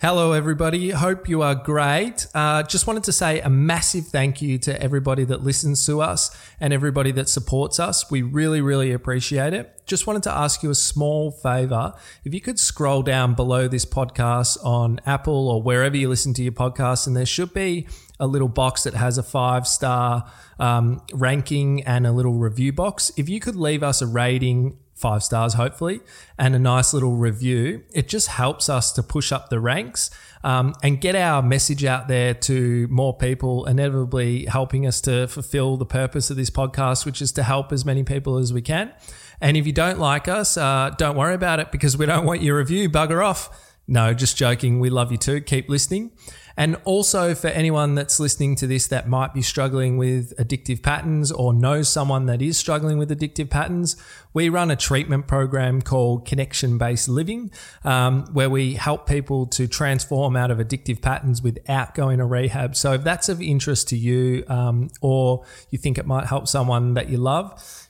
Hello, everybody. Hope you are great. Uh, just wanted to say a massive thank you to everybody that listens to us and everybody that supports us. We really, really appreciate it. Just wanted to ask you a small favor. If you could scroll down below this podcast on Apple or wherever you listen to your podcast, and there should be a little box that has a five star um, ranking and a little review box. If you could leave us a rating five stars, hopefully, and a nice little review. It just helps us to push up the ranks um, and get our message out there to more people, inevitably helping us to fulfill the purpose of this podcast, which is to help as many people as we can. And if you don't like us, uh, don't worry about it because we don't want your review. Bugger off. No, just joking. We love you too. Keep listening. And also for anyone that's listening to this that might be struggling with addictive patterns or knows someone that is struggling with addictive patterns, we run a treatment program called Connection Based Living, um, where we help people to transform out of addictive patterns without going to rehab. So if that's of interest to you um, or you think it might help someone that you love,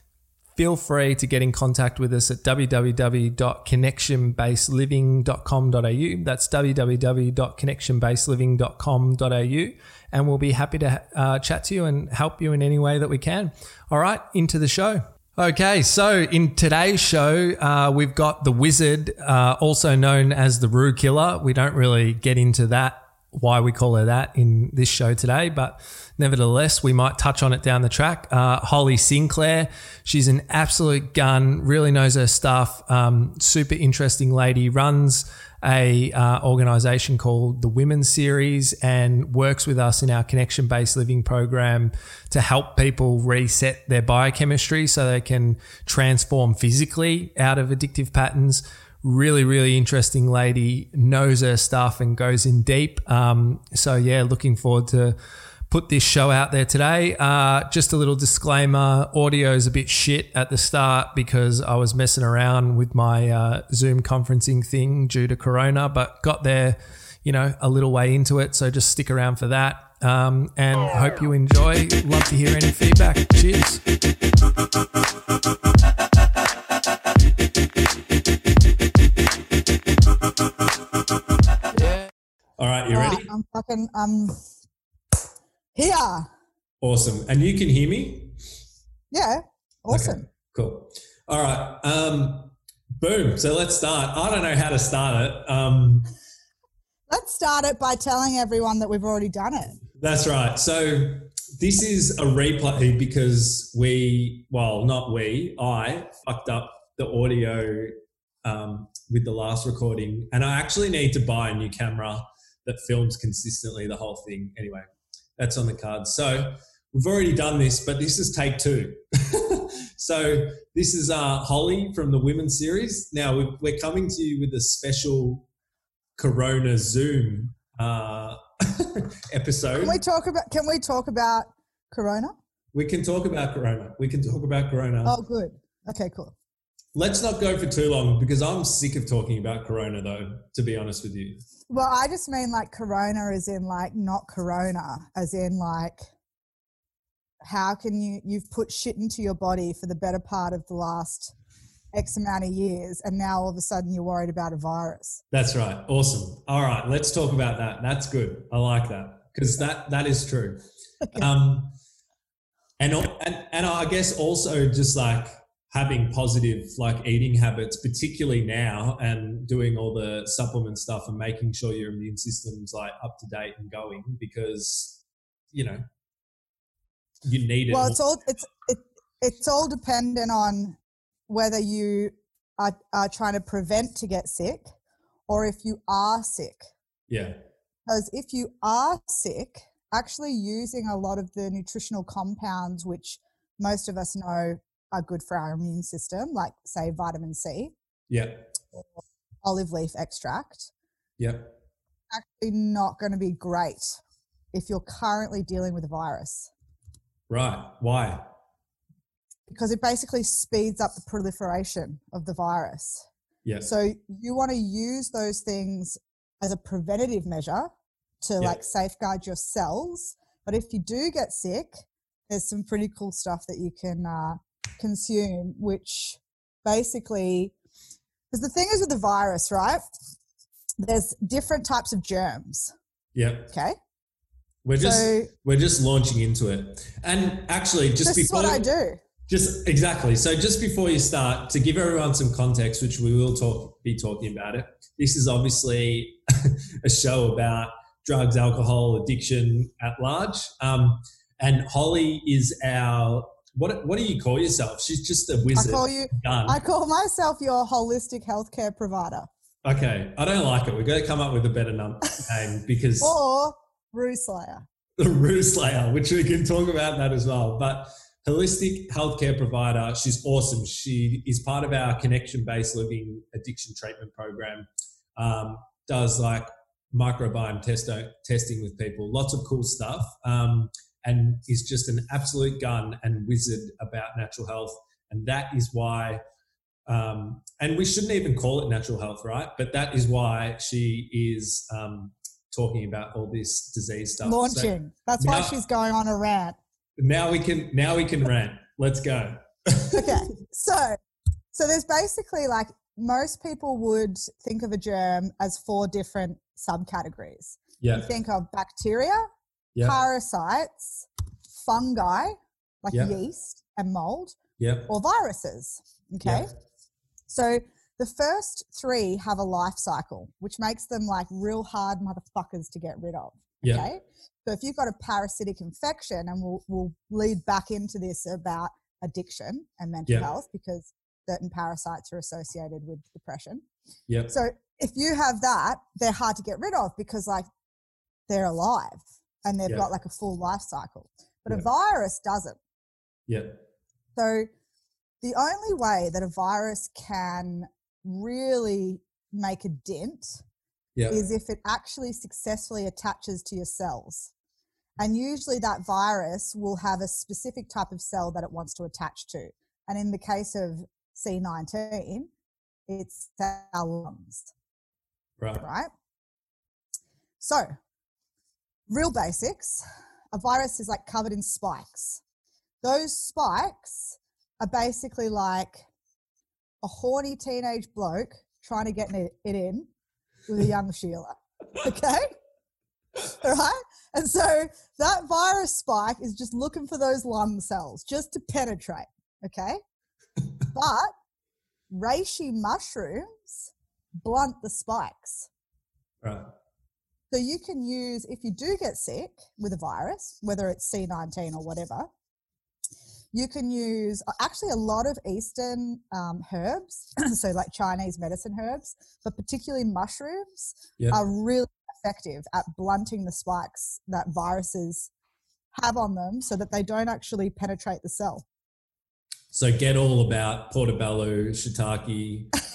feel free to get in contact with us at www.connectionbasedliving.com.au. That's www.connectionbasedliving.com.au. And we'll be happy to uh, chat to you and help you in any way that we can. All right, into the show. Okay, so in today's show, uh, we've got the wizard, uh, also known as the Roo Killer. We don't really get into that, why we call her that in this show today, but Nevertheless, we might touch on it down the track. Uh, Holly Sinclair, she's an absolute gun, really knows her stuff. Um, super interesting lady, runs a uh, organization called the Women's Series and works with us in our connection based living program to help people reset their biochemistry so they can transform physically out of addictive patterns. Really, really interesting lady, knows her stuff and goes in deep. Um, so, yeah, looking forward to put this show out there today. Uh, just a little disclaimer audio is a bit shit at the start because I was messing around with my uh, Zoom conferencing thing due to Corona, but got there, you know, a little way into it. So just stick around for that. Um, and hope you enjoy. Love to hear any feedback. Cheers. All right, you ready? I'm fucking. Um, here. Awesome. And you can hear me? Yeah. Awesome. Okay, cool. All right. Um, boom. So let's start. I don't know how to start it. Um, let's start it by telling everyone that we've already done it. That's right. So this is a replay because we, well, not we, I fucked up the audio um, with the last recording. And I actually need to buy a new camera that films consistently the whole thing. Anyway, that's on the card. So we've already done this, but this is take two. so this is uh, Holly from the Women's Series. Now we're coming to you with a special Corona Zoom uh, episode. Can we talk about? Can we talk about Corona? We can talk about Corona. We can talk about Corona. Oh, good. Okay, cool. Let's not go for too long because I'm sick of talking about Corona, though, to be honest with you. Well, I just mean like Corona is in like not Corona, as in like how can you, you've put shit into your body for the better part of the last X amount of years, and now all of a sudden you're worried about a virus. That's right. Awesome. All right, let's talk about that. That's good. I like that because that that is true. Um, and, and and I guess also just like having positive like eating habits, particularly now, and doing all the supplement stuff and making sure your immune system's like up to date and going because you know you need it. Well, it's all it's it, it's all dependent on whether you are, are trying to prevent to get sick or if you are sick. Yeah. Because if you are sick, actually using a lot of the nutritional compounds which most of us know are good for our immune system, like say vitamin C. Yeah. olive leaf extract. Yeah. Actually, not going to be great if you're currently dealing with a virus. Right. Why? Because it basically speeds up the proliferation of the virus. Yeah. So you want to use those things as a preventative measure to yeah. like safeguard your cells. But if you do get sick, there's some pretty cool stuff that you can uh, consume, which basically, because the thing is with the virus, right? there's different types of germs. Yeah. Okay. We're just So- we're just launching into it. And actually just before what I do. Just exactly. So just before you start, to give everyone some context, which we will talk be talking about it. This is obviously a show about drugs, alcohol, addiction at large. Um, and Holly is our what? What do you call yourself? She's just a wizard. I call you Done. I call myself your holistic healthcare provider. okay, I don't like it. We've got to come up with a better name because Or Roo Slayer. the Roo Slayer, which we can talk about that as well. But holistic healthcare provider, she's awesome. She is part of our connection based living addiction treatment program. Um, does like microbiome testo- testing with people, lots of cool stuff, um, and is just an absolute gun and wizard about natural health. And that is why. Um, and we shouldn't even call it natural health, right? But that is why she is um, talking about all this disease stuff. So- Launching. That's why she's going on a rant. now we can now we can rant. Let's go. Okay. So so there's basically like most people would think of a germ as four different subcategories. Yeah, You think of bacteria, yeah, parasites, fungi, like Yeah. yeast and mold, yeah, or viruses. Okay. So the first three have a life cycle, which makes them like real hard motherfuckers to get rid of. Okay. So if you've got a parasitic infection, and we'll, we'll lead back into this about addiction and mental health because certain parasites are associated with depression. yeah, So if you have that, they're hard to get rid of because like they're alive and they've Yeah. got like a full life cycle. But a virus doesn't. yeah, So the only way that a virus can really make a dent yeah, is if it actually successfully attaches to your cells. And usually that virus will have a specific type of cell that it wants to attach to. And in the case of C19, it's our lungs, right, right? So, real basics a virus is like covered in spikes. Those spikes are basically like a horny teenage bloke trying to get it in with a young Sheila. Okay? All right? And so that virus spike is just looking for those lung cells just to penetrate. Okay? But reishi mushrooms blunt the spikes. right, So you can use, if you do get sick with a virus, whether it's C19 or whatever, you can use uh, actually a lot of Eastern um, herbs, so like Chinese medicine herbs, but particularly mushrooms yeah, are really effective at blunting the spikes that viruses have on them so that they don't actually penetrate the cell. So get all about portobello, shiitake.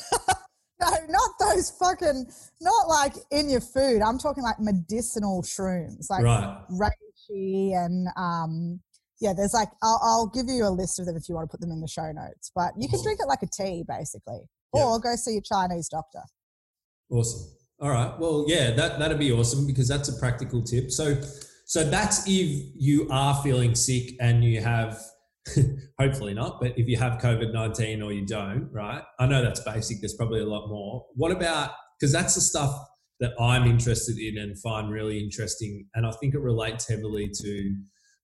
No, those fucking, not like in your food. I'm talking like medicinal shrooms, like right, reishi and um yeah there's like I'll, I'll give you a list of them if you want to put them in the show notes but you can Awesome. drink it like a tea basically Yeah. or go see a chinese doctor awesome. All right. Well, yeah, that that'd be awesome because that's a practical tip. So, so that's if you are feeling sick and you have, hopefully not, but if you have COVID nineteen or you don't, right? I know that's basic. There's probably a lot more. What about because that's the stuff that I'm interested in and find really interesting, and I think it relates heavily to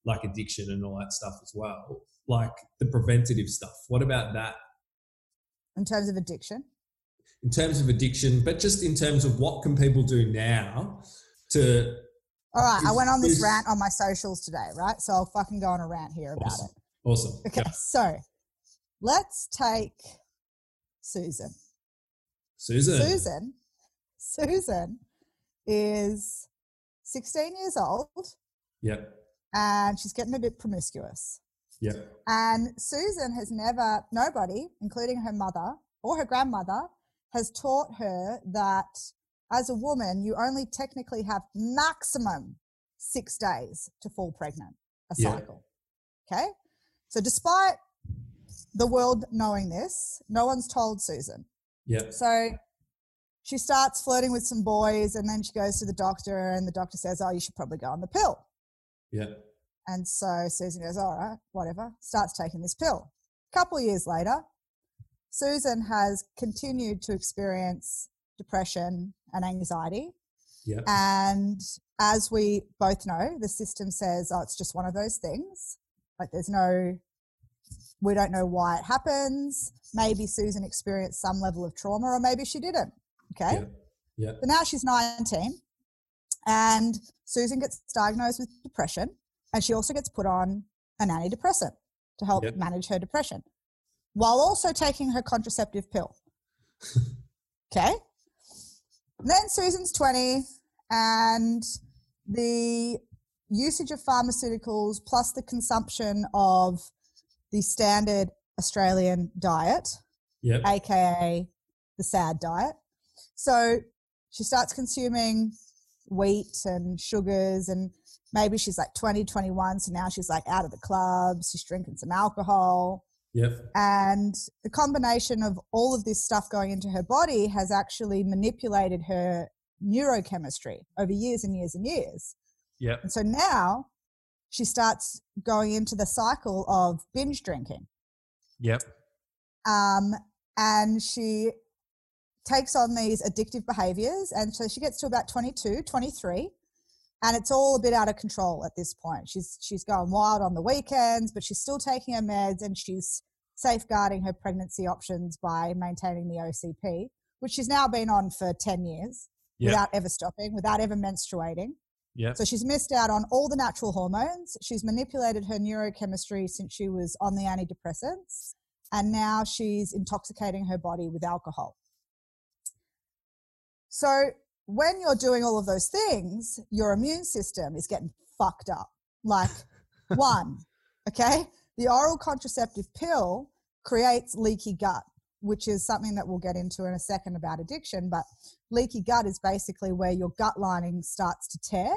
like addiction and all that stuff as well, like the preventative stuff. What about that? in terms of addiction in terms of addiction, but just in terms of what can people do now to all right i went on this rant on my socials today right so i'll fucking go on a rant here about awesome, it awesome. okay Yeah. so let's take susan Susan. susan susan is 16 years old Yep. and she's getting a bit promiscuous Yep. And Susan has never, nobody, including her mother or her grandmother, has taught her that as a woman, you only technically have maximum six days to fall pregnant, a Yeah. cycle. Okay. So, despite the world knowing this, no one's told Susan. Yep. So, she starts flirting with some boys and then she goes to the doctor, and the doctor says, Oh, you should probably go on the pill. Yeah. And so Susan goes, all right, whatever, starts taking this pill. A couple of years later, Susan has continued to experience depression, and anxiety. Yeah. And as we both know, the system says, oh, it's just one of those things. Like there's no, we don't know why it happens. Maybe Susan experienced some level of trauma, or maybe she didn't. Okay. Yeah. Yeah. So now she's 19, and Susan gets diagnosed with depression, and she also gets put on an antidepressant to help manage her depression while also taking her contraceptive pill. okay. Then Susan's 20, and the usage of pharmaceuticals plus the consumption of the standard Australian diet Yeah. aka the sad diet. So she starts consuming wheat and sugars and maybe she's like 20 21 so now she's like out of the clubs she's drinking some alcohol Yep. and the combination of all of this stuff going into her body has actually manipulated her neurochemistry over years and years and years Yep. and so now she starts going into the cycle of binge drinking Yep. um, and she takes on these addictive behaviors and so she gets to about 22 23 and it's all a bit out of control at this point she's she's going wild on the weekends but she's still taking her meds and she's safeguarding her pregnancy options by maintaining the ocp which she's now been on for 10 years Yep. without ever stopping without ever menstruating Yep. so she's missed out on all the natural hormones. She's manipulated her neurochemistry since she was on the antidepressants. And now she's intoxicating her body with alcohol. So when you're doing all of those things, your immune system is getting fucked up. Like, one, okay? The oral contraceptive pill creates leaky gut, which is something that we'll get into in a second about addiction. But leaky gut is basically where your gut lining starts to tear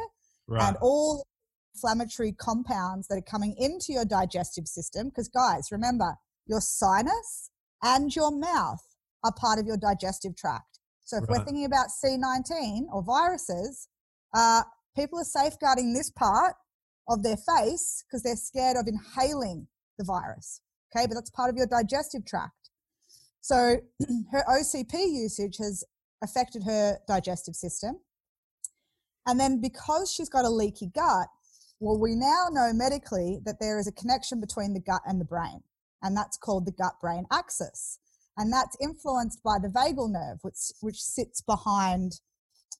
Right. and all inflammatory compounds that are coming into your digestive system. Because, guys, remember, your sinus and your mouth are part of your digestive tract. So, if we're thinking about C19 or viruses, uh, people are safeguarding this part of their face because they're scared of inhaling the virus. Okay, but that's part of your digestive tract. So, her OCP usage has affected her digestive system. And then because she's got a leaky gut, well, we now know medically that there is a connection between the gut and the brain, and that's called the gut brain axis. And that's influenced by the vagal nerve, which, which sits behind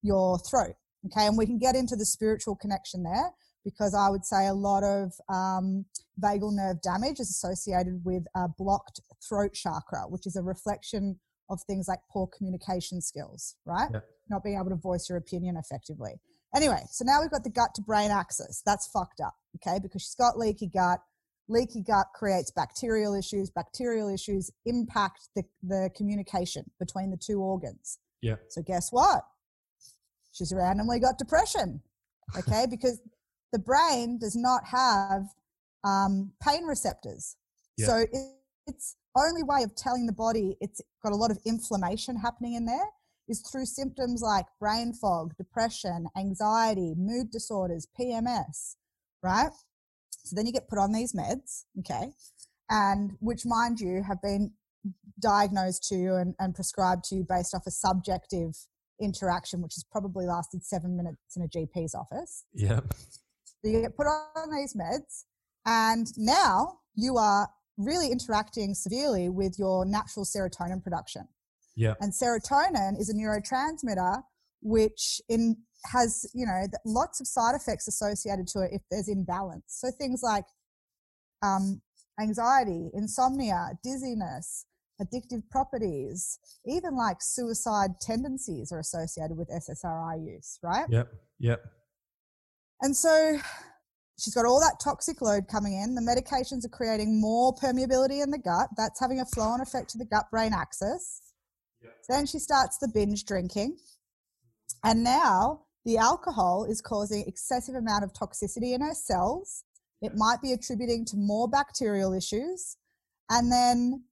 your throat. Okay, and we can get into the spiritual connection there because I would say a lot of um, vagal nerve damage is associated with a blocked throat chakra, which is a reflection of things like poor communication skills, right? Yeah. Not being able to voice your opinion effectively. Anyway, so now we've got the gut to brain axis. That's fucked up, okay? Because she's got leaky gut. Leaky gut creates bacterial issues. Bacterial issues impact the, the communication between the two organs. Yeah. So guess what? She's randomly got depression, okay? because the brain does not have um, pain receptors. Yeah. So it, its only way of telling the body it's got a lot of inflammation happening in there is through symptoms like brain fog, depression, anxiety, mood disorders, PMS, right? So then you get put on these meds, okay, and which, mind you, have been diagnosed to you and, and prescribed to you based off a subjective interaction, which has probably lasted seven minutes in a GP's office. Yep. So you get put on these meds, and now you are really interacting severely with your natural serotonin production. Yep. And serotonin is a neurotransmitter which in has you know lots of side effects associated to it if there's imbalance. So things like um, anxiety, insomnia, dizziness, addictive properties, even like suicide tendencies are associated with SSRI use, right? Yep. Yep. And so she's got all that toxic load coming in. The medications are creating more permeability in the gut. That's having a flow on effect to the gut brain axis. Then she starts the binge drinking. And now the alcohol is causing excessive amount of toxicity in her cells. It might be attributing to more bacterial issues. And then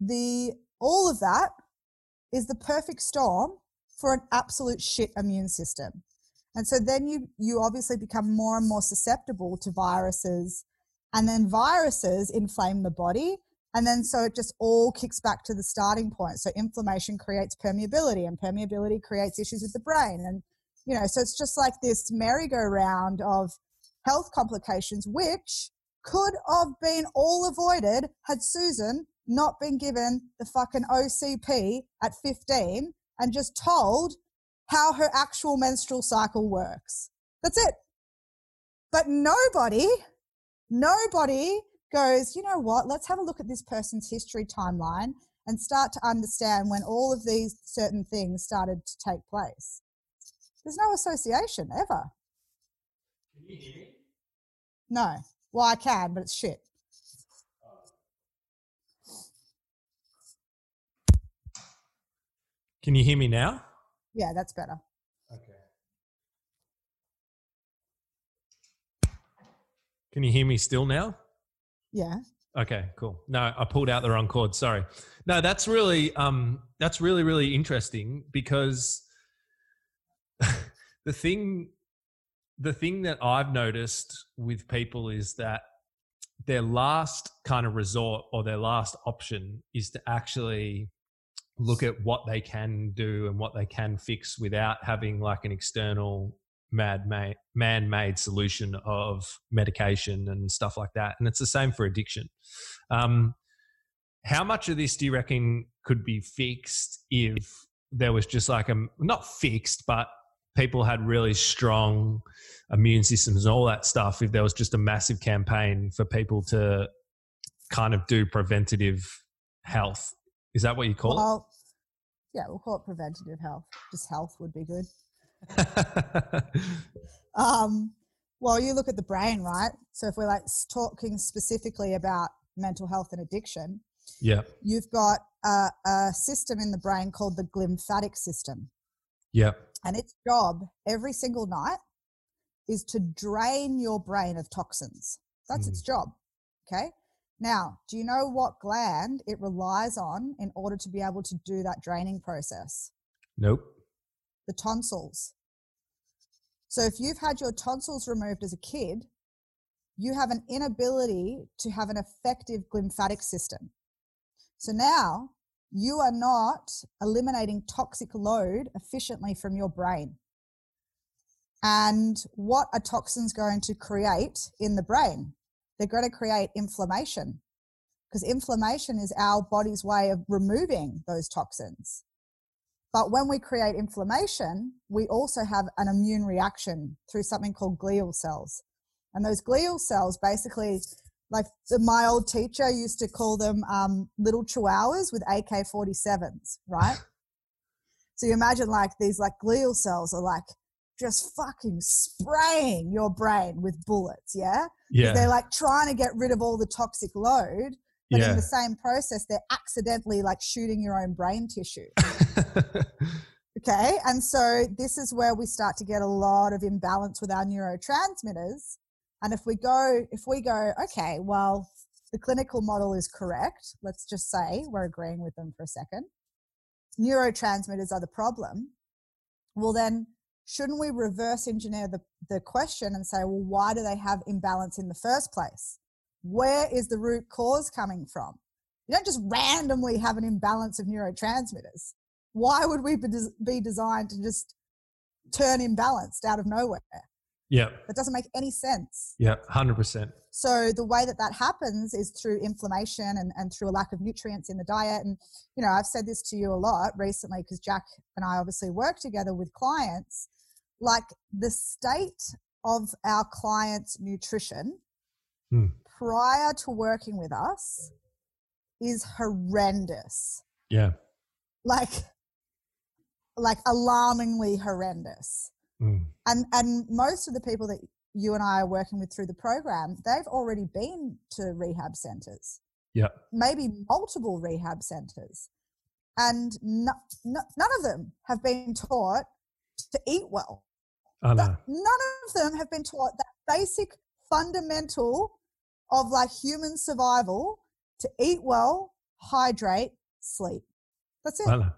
the all of that is the perfect storm for an absolute shit immune system. And so then you you obviously become more and more susceptible to viruses, and then viruses inflame the body, And then so it just all kicks back to the starting point. So inflammation creates permeability, and permeability creates issues with the brain. And, you know, so it's just like this merry-go-round of health complications, which could have been all avoided had Susan not been given the fucking OCP at 15 and just told how her actual menstrual cycle works. That's it. But nobody, nobody goes, you know what, let's have a look at this person's history timeline and start to understand when all of these certain things started to take place. There's no association ever. Can you hear me? No. Well, I can, but it's shit. Can you hear me now? Yeah, that's better. Okay. Can you hear me still now? Yeah. Okay, cool. No, I pulled out the wrong cord. Sorry. No, that's really um that's really really interesting because the thing the thing that I've noticed with people is that their last kind of resort or their last option is to actually look at what they can do and what they can fix without having like an external mad man-made solution of medication and stuff like that. And it's the same for addiction. Um, how much of this do you reckon could be fixed if there was just like a not fixed but people had really strong immune systems and all that stuff if there was just a massive campaign for people to kind of do preventative health is that what you call well, it? Yeah, we'll call it preventative health. Just health would be good. um, well, you look at the brain, right? So if we're like talking specifically about mental health and addiction, yeah, you've got a, a system in the brain called the glymphatic system. Yeah, and its job every single night is to drain your brain of toxins. That's mm. its job. Okay. Now, do you know what gland it relies on in order to be able to do that draining process? Nope. The tonsils. So, if you've had your tonsils removed as a kid, you have an inability to have an effective lymphatic system. So now you are not eliminating toxic load efficiently from your brain. And what are toxins going to create in the brain? They're going to create inflammation because inflammation is our body's way of removing those toxins. But when we create inflammation, we also have an immune reaction through something called glial cells. And those glial cells basically, like my old teacher used to call them um, little chihuahuas with AK 47s, right? so you imagine like these like glial cells are like just fucking spraying your brain with bullets, yeah? Yeah. They're like trying to get rid of all the toxic load, but yeah. in the same process, they're accidentally like shooting your own brain tissue. okay. And so this is where we start to get a lot of imbalance with our neurotransmitters. And if we go, if we go, okay, well, the clinical model is correct. Let's just say we're agreeing with them for a second. Neurotransmitters are the problem. Well, then shouldn't we reverse engineer the, the question and say, well, why do they have imbalance in the first place? Where is the root cause coming from? You don't just randomly have an imbalance of neurotransmitters. Why would we be designed to just turn imbalanced out of nowhere? Yeah. That doesn't make any sense. Yeah, 100%. So the way that that happens is through inflammation and, and through a lack of nutrients in the diet. And, you know, I've said this to you a lot recently because Jack and I obviously work together with clients like the state of our client's nutrition hmm. prior to working with us is horrendous. Yeah. Like like alarmingly horrendous. Mm. And and most of the people that you and I are working with through the program, they've already been to rehab centers. Yeah. Maybe multiple rehab centers. And no, no, none of them have been taught to eat well. I know. None of them have been taught that basic fundamental of like human survival to eat well, hydrate, sleep. That's it. I know.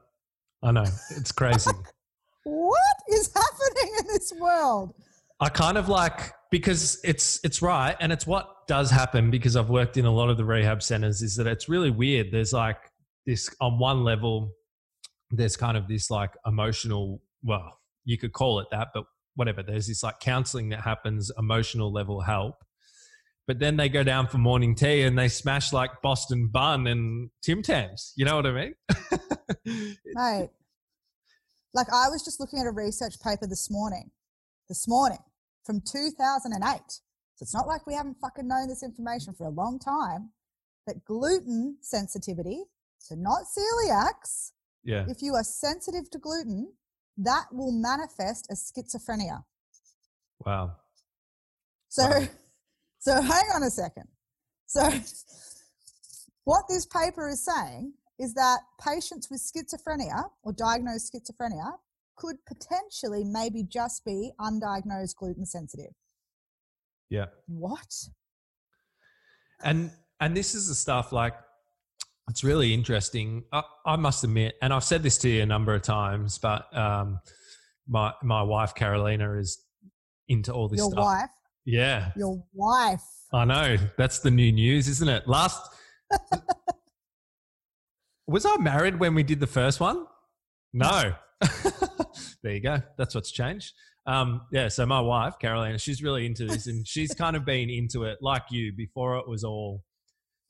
I know. It's crazy. what is happening in this world? I kind of like because it's it's right and it's what does happen because I've worked in a lot of the rehab centers is that it's really weird. There's like this on one level, there's kind of this like emotional, well, you could call it that, but whatever. There's this like counseling that happens, emotional level help. But then they go down for morning tea and they smash like Boston bun and Tim Tams. You know what I mean? right. Like I was just looking at a research paper this morning, this morning from 2008. So it's not like we haven't fucking known this information for a long time that gluten sensitivity, so not celiacs, yeah. if you are sensitive to gluten, that will manifest as schizophrenia. Wow. So, wow. so hang on a second. So, what this paper is saying is that patients with schizophrenia or diagnosed schizophrenia could potentially maybe just be undiagnosed gluten sensitive. Yeah. What? And and this is the stuff like it's really interesting. I, I, must admit, and I've said this to you a number of times, but um, my my wife Carolina is into all this stuff. Your stuff. wife. Yeah. Your wife. I know. That's the new news, isn't it? Last Was I married when we did the first one? No. there you go. That's what's changed. Um, yeah, so my wife, Carolina, she's really into this and she's kind of been into it like you before it was all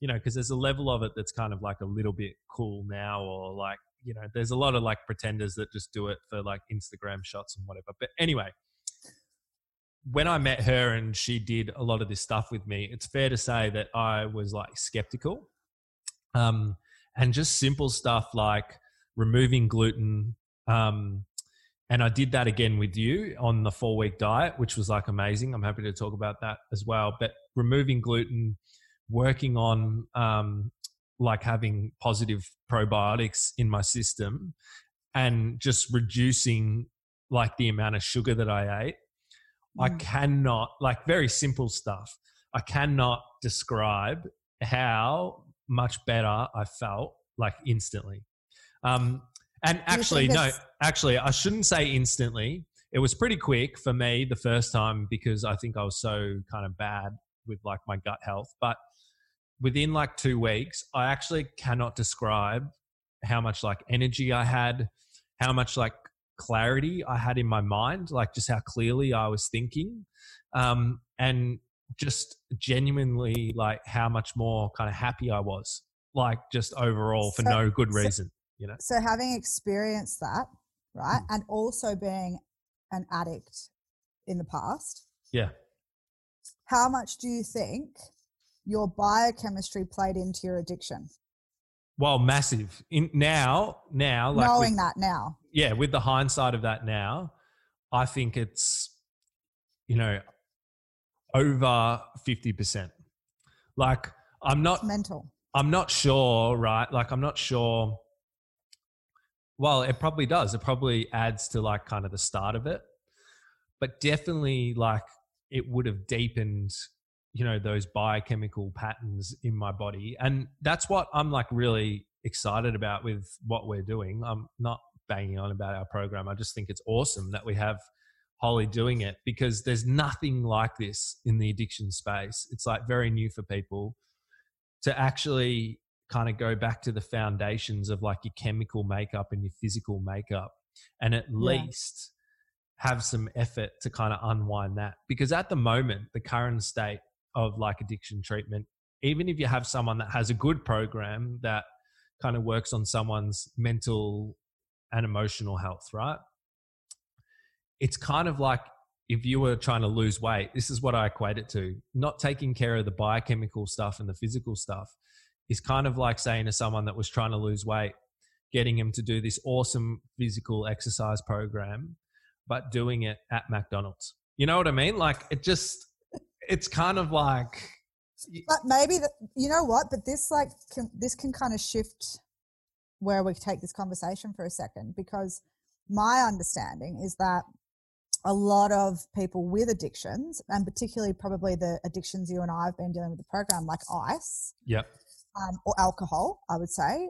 you know, because there's a level of it that's kind of like a little bit cool now, or like, you know, there's a lot of like pretenders that just do it for like Instagram shots and whatever. But anyway, when I met her and she did a lot of this stuff with me, it's fair to say that I was like skeptical. Um, and just simple stuff like removing gluten. Um, and I did that again with you on the four week diet, which was like amazing. I'm happy to talk about that as well. But removing gluten, working on um, like having positive probiotics in my system and just reducing like the amount of sugar that I ate. Mm. I cannot, like very simple stuff, I cannot describe how much better I felt like instantly. Um, and actually, no, actually, I shouldn't say instantly. It was pretty quick for me the first time because I think I was so kind of bad with like my gut health. But within like two weeks, I actually cannot describe how much like energy I had, how much like clarity I had in my mind, like just how clearly I was thinking. Um, and just genuinely like how much more kind of happy I was, like just overall for so, no good reason, so, you know. So having experienced that, right, mm. and also being an addict in the past, yeah. How much do you think your biochemistry played into your addiction? Well, massive. In now, now, like knowing with, that now. Yeah, with the hindsight of that now, I think it's you know over fifty percent. Like I'm not it's mental. I'm not sure, right? Like I'm not sure. Well, it probably does. It probably adds to like kind of the start of it, but definitely like it would have deepened you know those biochemical patterns in my body and that's what i'm like really excited about with what we're doing i'm not banging on about our program i just think it's awesome that we have holly doing it because there's nothing like this in the addiction space it's like very new for people to actually kind of go back to the foundations of like your chemical makeup and your physical makeup and at yeah. least have some effort to kind of unwind that because at the moment the current state of like addiction treatment, even if you have someone that has a good program that kind of works on someone's mental and emotional health, right? It's kind of like if you were trying to lose weight, this is what I equate it to. Not taking care of the biochemical stuff and the physical stuff is kind of like saying to someone that was trying to lose weight, getting him to do this awesome physical exercise program, but doing it at McDonald's. You know what I mean? Like it just, it's kind of like but maybe the, you know what but this like can, this can kind of shift where we take this conversation for a second because my understanding is that a lot of people with addictions and particularly probably the addictions you and i have been dealing with the program like ice yep um, or alcohol i would say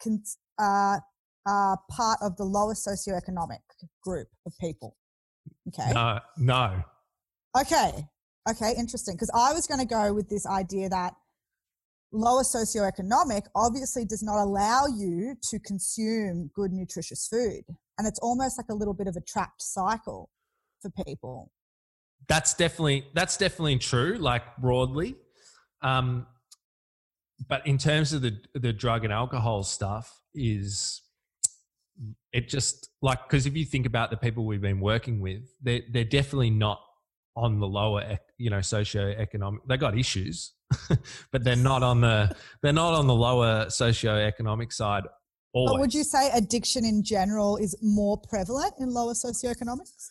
can uh, are part of the lowest socioeconomic group of people okay no no Okay. Okay, interesting. Because I was going to go with this idea that lower socioeconomic obviously does not allow you to consume good, nutritious food. And it's almost like a little bit of a trapped cycle for people. That's definitely that's definitely true, like broadly. Um, but in terms of the the drug and alcohol stuff, is it just like because if you think about the people we've been working with, they're they're definitely not on the lower, you know, socio-economic. They got issues, but they're not on the they're not on the lower socio-economic side. Always. But would you say addiction in general is more prevalent in lower socioeconomics?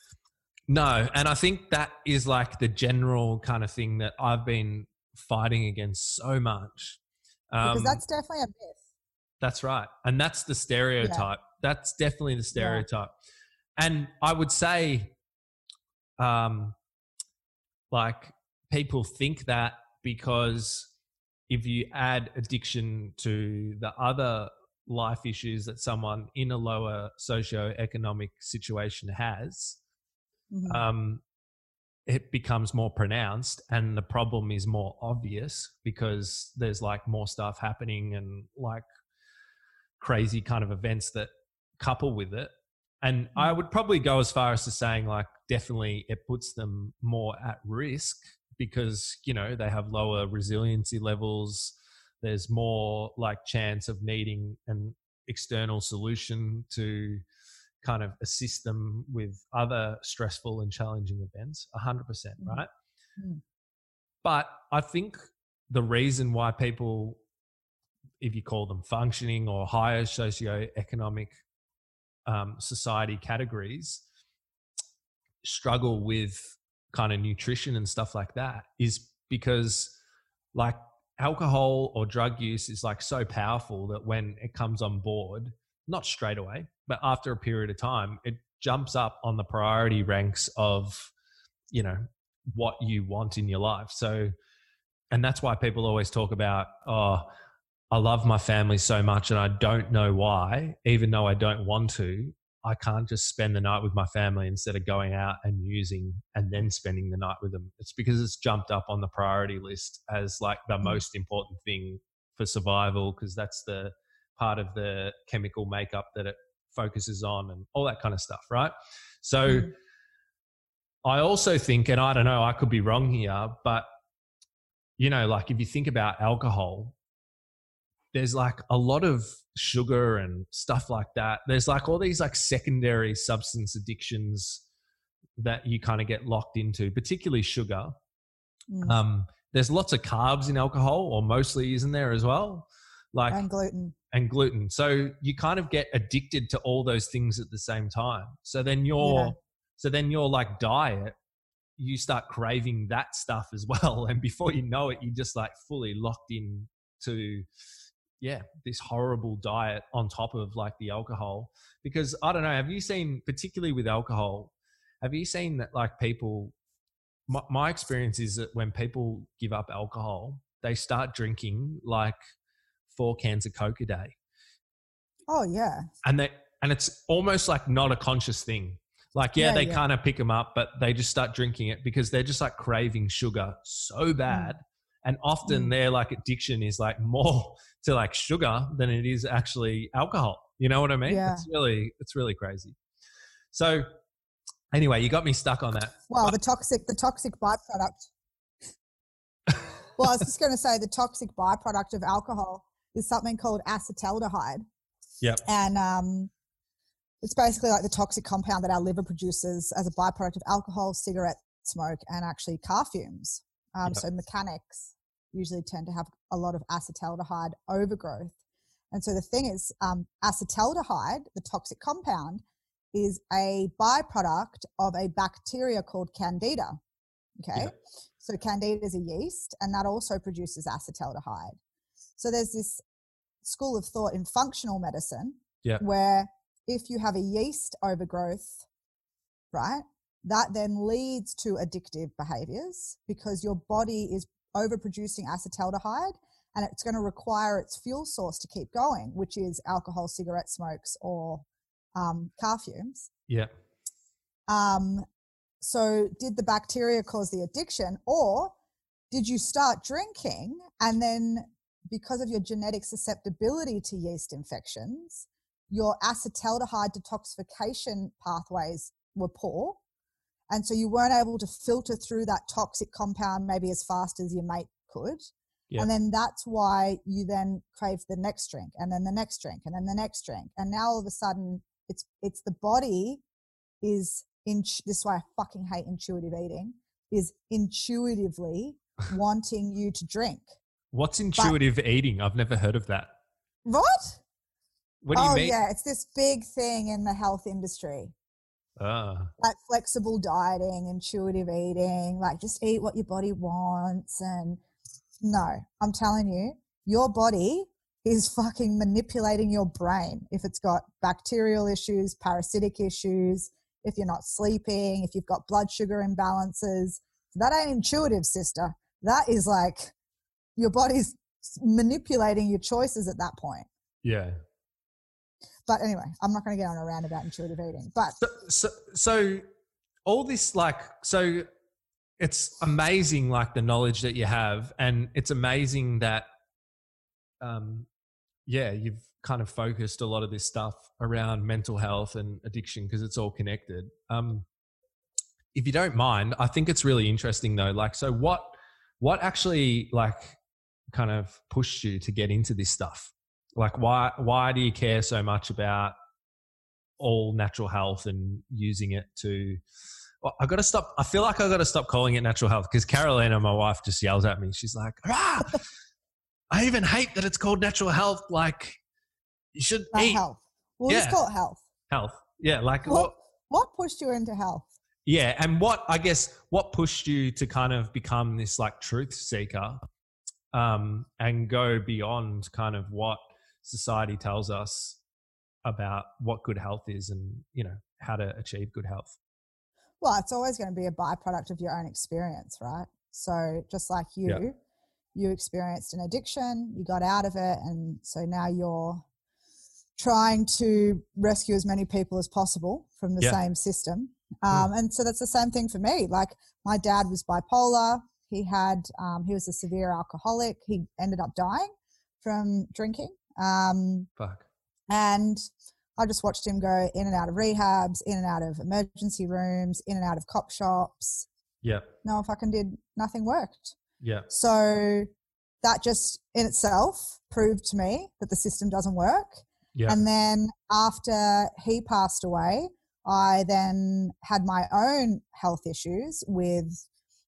No, and I think that is like the general kind of thing that I've been fighting against so much. Um, because that's definitely a myth. That's right, and that's the stereotype. Yeah. That's definitely the stereotype. Yeah. And I would say, um, like people think that because if you add addiction to the other life issues that someone in a lower socio-economic situation has, mm-hmm. um, it becomes more pronounced and the problem is more obvious because there's like more stuff happening and like crazy kind of events that couple with it. And mm-hmm. I would probably go as far as to saying like definitely it puts them more at risk because you know they have lower resiliency levels there's more like chance of needing an external solution to kind of assist them with other stressful and challenging events 100% mm. right mm. but i think the reason why people if you call them functioning or higher socioeconomic um, society categories struggle with kind of nutrition and stuff like that is because like alcohol or drug use is like so powerful that when it comes on board not straight away but after a period of time it jumps up on the priority ranks of you know what you want in your life so and that's why people always talk about oh i love my family so much and i don't know why even though i don't want to I can't just spend the night with my family instead of going out and using and then spending the night with them. It's because it's jumped up on the priority list as like the mm. most important thing for survival because that's the part of the chemical makeup that it focuses on and all that kind of stuff, right? So mm. I also think, and I don't know, I could be wrong here, but you know, like if you think about alcohol, there's like a lot of sugar and stuff like that. There's like all these like secondary substance addictions that you kind of get locked into, particularly sugar. Mm. Um, there's lots of carbs in alcohol, or mostly isn't there as well? Like and gluten. And gluten. So you kind of get addicted to all those things at the same time. So then your yeah. so then your like diet, you start craving that stuff as well. And before you know it, you're just like fully locked in to yeah, this horrible diet on top of like the alcohol. Because I don't know, have you seen, particularly with alcohol, have you seen that like people, my, my experience is that when people give up alcohol, they start drinking like four cans of Coke a day. Oh, yeah. And they, and it's almost like not a conscious thing. Like, yeah, yeah they yeah. kind of pick them up, but they just start drinking it because they're just like craving sugar so bad. Mm. And often mm. their like addiction is like more to like sugar than it is actually alcohol. You know what I mean? Yeah. It's really, it's really crazy. So anyway, you got me stuck on that. Well, but- the toxic, the toxic byproduct. well, I was just going to say the toxic byproduct of alcohol is something called acetaldehyde. Yeah. And um, it's basically like the toxic compound that our liver produces as a byproduct of alcohol, cigarette smoke, and actually car fumes. Um, yep. So mechanics usually tend to have a lot of acetaldehyde overgrowth. And so the thing is, um, acetaldehyde, the toxic compound, is a byproduct of a bacteria called Candida. Okay. Yeah. So Candida is a yeast and that also produces acetaldehyde. So there's this school of thought in functional medicine yeah. where if you have a yeast overgrowth, right, that then leads to addictive behaviors because your body is overproducing acetaldehyde and it's going to require its fuel source to keep going, which is alcohol, cigarette smokes, or um, car fumes. Yeah. Um, so did the bacteria cause the addiction or did you start drinking and then because of your genetic susceptibility to yeast infections your acetaldehyde detoxification pathways were poor. And so you weren't able to filter through that toxic compound maybe as fast as your mate could. Yeah. and then that's why you then crave the next drink and then the next drink and then the next drink. And now all of a sudden it's it's the body is in this is why i fucking hate intuitive eating is intuitively wanting you to drink What's intuitive eating? I've never heard of that. what What do you oh mean? yeah it's this big thing in the health industry Ah, like flexible dieting, intuitive eating, like just eat what your body wants. And no, I'm telling you, your body is fucking manipulating your brain if it's got bacterial issues, parasitic issues, if you're not sleeping, if you've got blood sugar imbalances. That ain't intuitive, sister. That is like your body's manipulating your choices at that point. yeah. But anyway, I'm not going to get on a rant about intuitive eating. But So, so, so all this like so it's amazing like the knowledge that you have and it's amazing that um yeah you've kind of focused a lot of this stuff around mental health and addiction because it's all connected um if you don't mind i think it's really interesting though like so what what actually like kind of pushed you to get into this stuff like why why do you care so much about all natural health and using it to well, I got to stop. I feel like I got to stop calling it natural health because Carolina, my wife, just yells at me. She's like, ah, I even hate that it's called natural health. Like, you should not eat health. We'll just call it health. health. Yeah, like What, what? what pushed you into health? Yeah, and what I guess what pushed you to kind of become this like truth seeker, um, and go beyond kind of what society tells us about what good health is, and you know how to achieve good health. Well, it's always going to be a byproduct of your own experience, right? So just like you, Yeah. you experienced an addiction, you got out of it, and so now you're trying to rescue as many people as possible from the Yeah. same system. Mm. Um, And so that's the same thing for me. Like my dad was bipolar. He had um, he was a severe alcoholic. He ended up dying from drinking. Um, Fuck. and I just watched him go in and out of rehabs, in and out of emergency rooms, in and out of cop shops. Yeah. No fucking did nothing worked. Yeah. So that just in itself proved to me that the system doesn't work. Yeah. And then after he passed away, I then had my own health issues with,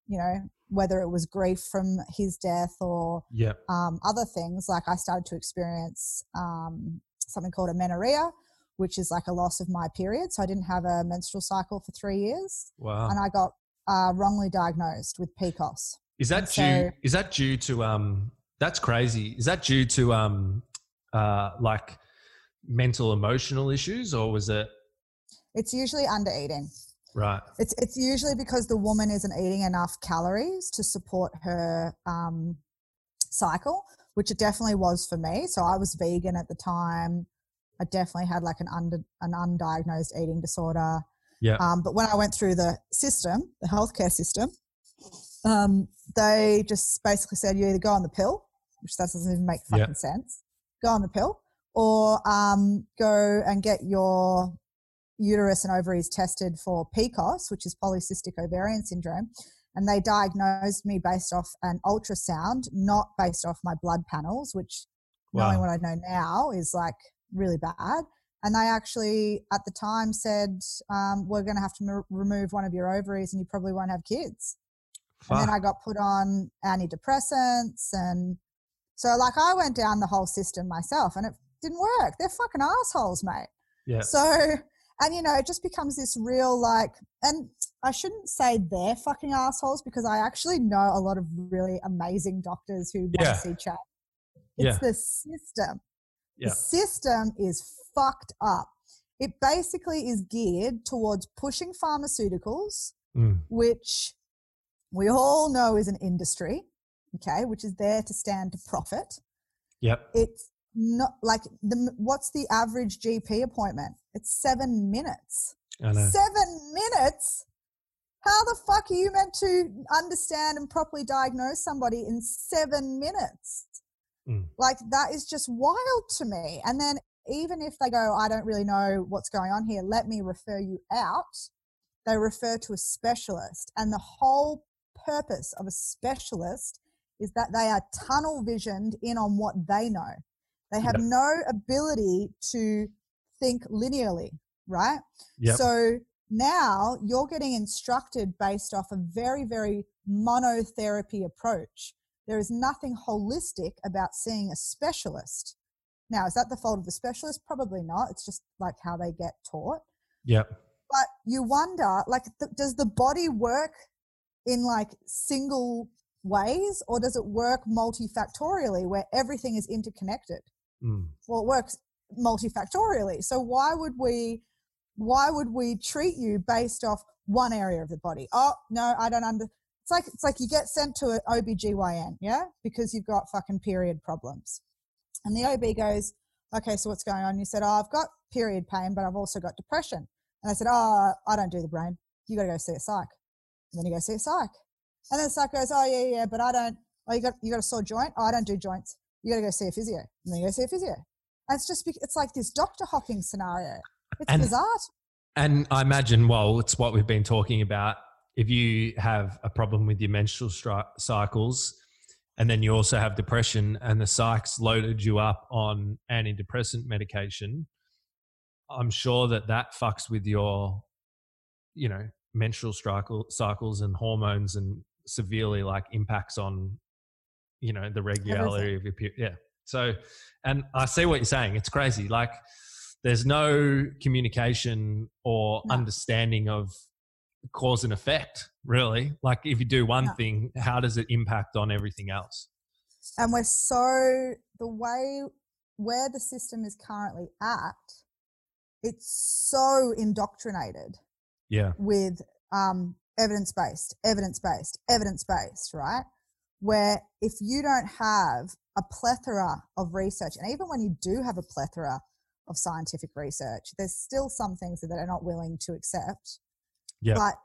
you know, whether it was grief from his death or yeah. um, other things. Like I started to experience um, something called amenorrhea, which is like a loss of my period. So I didn't have a menstrual cycle for three years, Wow. and I got uh, wrongly diagnosed with PCOS. Is that and due? so- Is that due to um? That's crazy. Is that due to um, uh, like mental emotional issues, or was it It's usually under eating. Right? It's it's usually because the woman isn't eating enough calories to support her um, cycle, which it definitely was for me. So I was vegan at the time. I definitely had like an under an undiagnosed eating disorder. Yeah. Um, but when I went through the system, the healthcare system, um, they just basically said you either go on the pill, which that doesn't even make fucking sense, go on the pill, or um, go and get your uterus and ovaries tested for PCOS, which is polycystic ovarian syndrome. And they diagnosed me based off an ultrasound, not based off my blood panels, which knowing what I know now is like really bad. And they actually, at the time, said, um, We're going to have to m- remove one of your ovaries and you probably won't have kids. And then I got put on antidepressants. And so, like, I went down the whole system myself and it didn't work. They're fucking assholes, mate. yeah. So, and you know, it just becomes this real like, and I shouldn't say they're fucking assholes because I actually know a lot of really amazing doctors who want Yeah. to see change. It's Yeah. the system. Yeah. The system is fucked up. It basically is geared towards pushing pharmaceuticals, Mm. which we all know is an industry, okay, which is there to stand to profit Yep. it's not like the what's the average GP appointment? It's seven minutes. I know. Seven minutes. How the fuck are you meant to understand and properly diagnose somebody in seven minutes? Mm. Like that is just wild to me. And then even if they go, I don't really know what's going on here, let me refer you out, they refer to a specialist. And the whole purpose of a specialist is that they are tunnel visioned in on what they know. They have Yep. no ability to think linearly, right? Yep. So now you're getting instructed based off a very, very monotherapy approach. There is nothing holistic about seeing a specialist. Now, is that the fault of the specialist? Probably not. It's just like how they get taught. Yep. But you wonder, like, th- does the body work in like single ways or does it work multifactorially where everything is interconnected? Mm. well it works multifactorially. So why would we why would we treat you based off one area of the body? Oh no i don't under it's like it's like you get sent to an obgyn yeah? Because you've got fucking period problems. And the ob goes okay so what's going on? You said oh i've got period pain but i've also got depression. And i said oh i don't do the brain. You got to go see a psych. And then you go see a psych. And then the psych goes oh yeah yeah but i don't oh you got you got a sore joint? Oh i don't do joints you got to go see a physio and then you go see a physio and it's just it's like this doctor hopping scenario it's And- bizarre And I imagine, well, it's what we've been talking about. If you have a problem with your menstrual stri- cycles, and then you also have depression, and the psychs loaded you up on antidepressant medication, I'm sure that that fucks with your, you know, menstrual cycle, cycles and hormones, and severely like impacts on, you know, the regularity of your period. Yeah. So, and I see what you're saying. It's crazy. Like, there's no communication or No. understanding of cause and effect, really. Like, if you do one No. thing, how does it impact on everything else? and we're so the way where the system is currently at it's so indoctrinated Yeah. with um, evidence based, evidence based, evidence based, right? Where if you don't have a plethora of research, and even when you do have a plethora of scientific research, there's still some things that they're not willing to accept. Yeah. But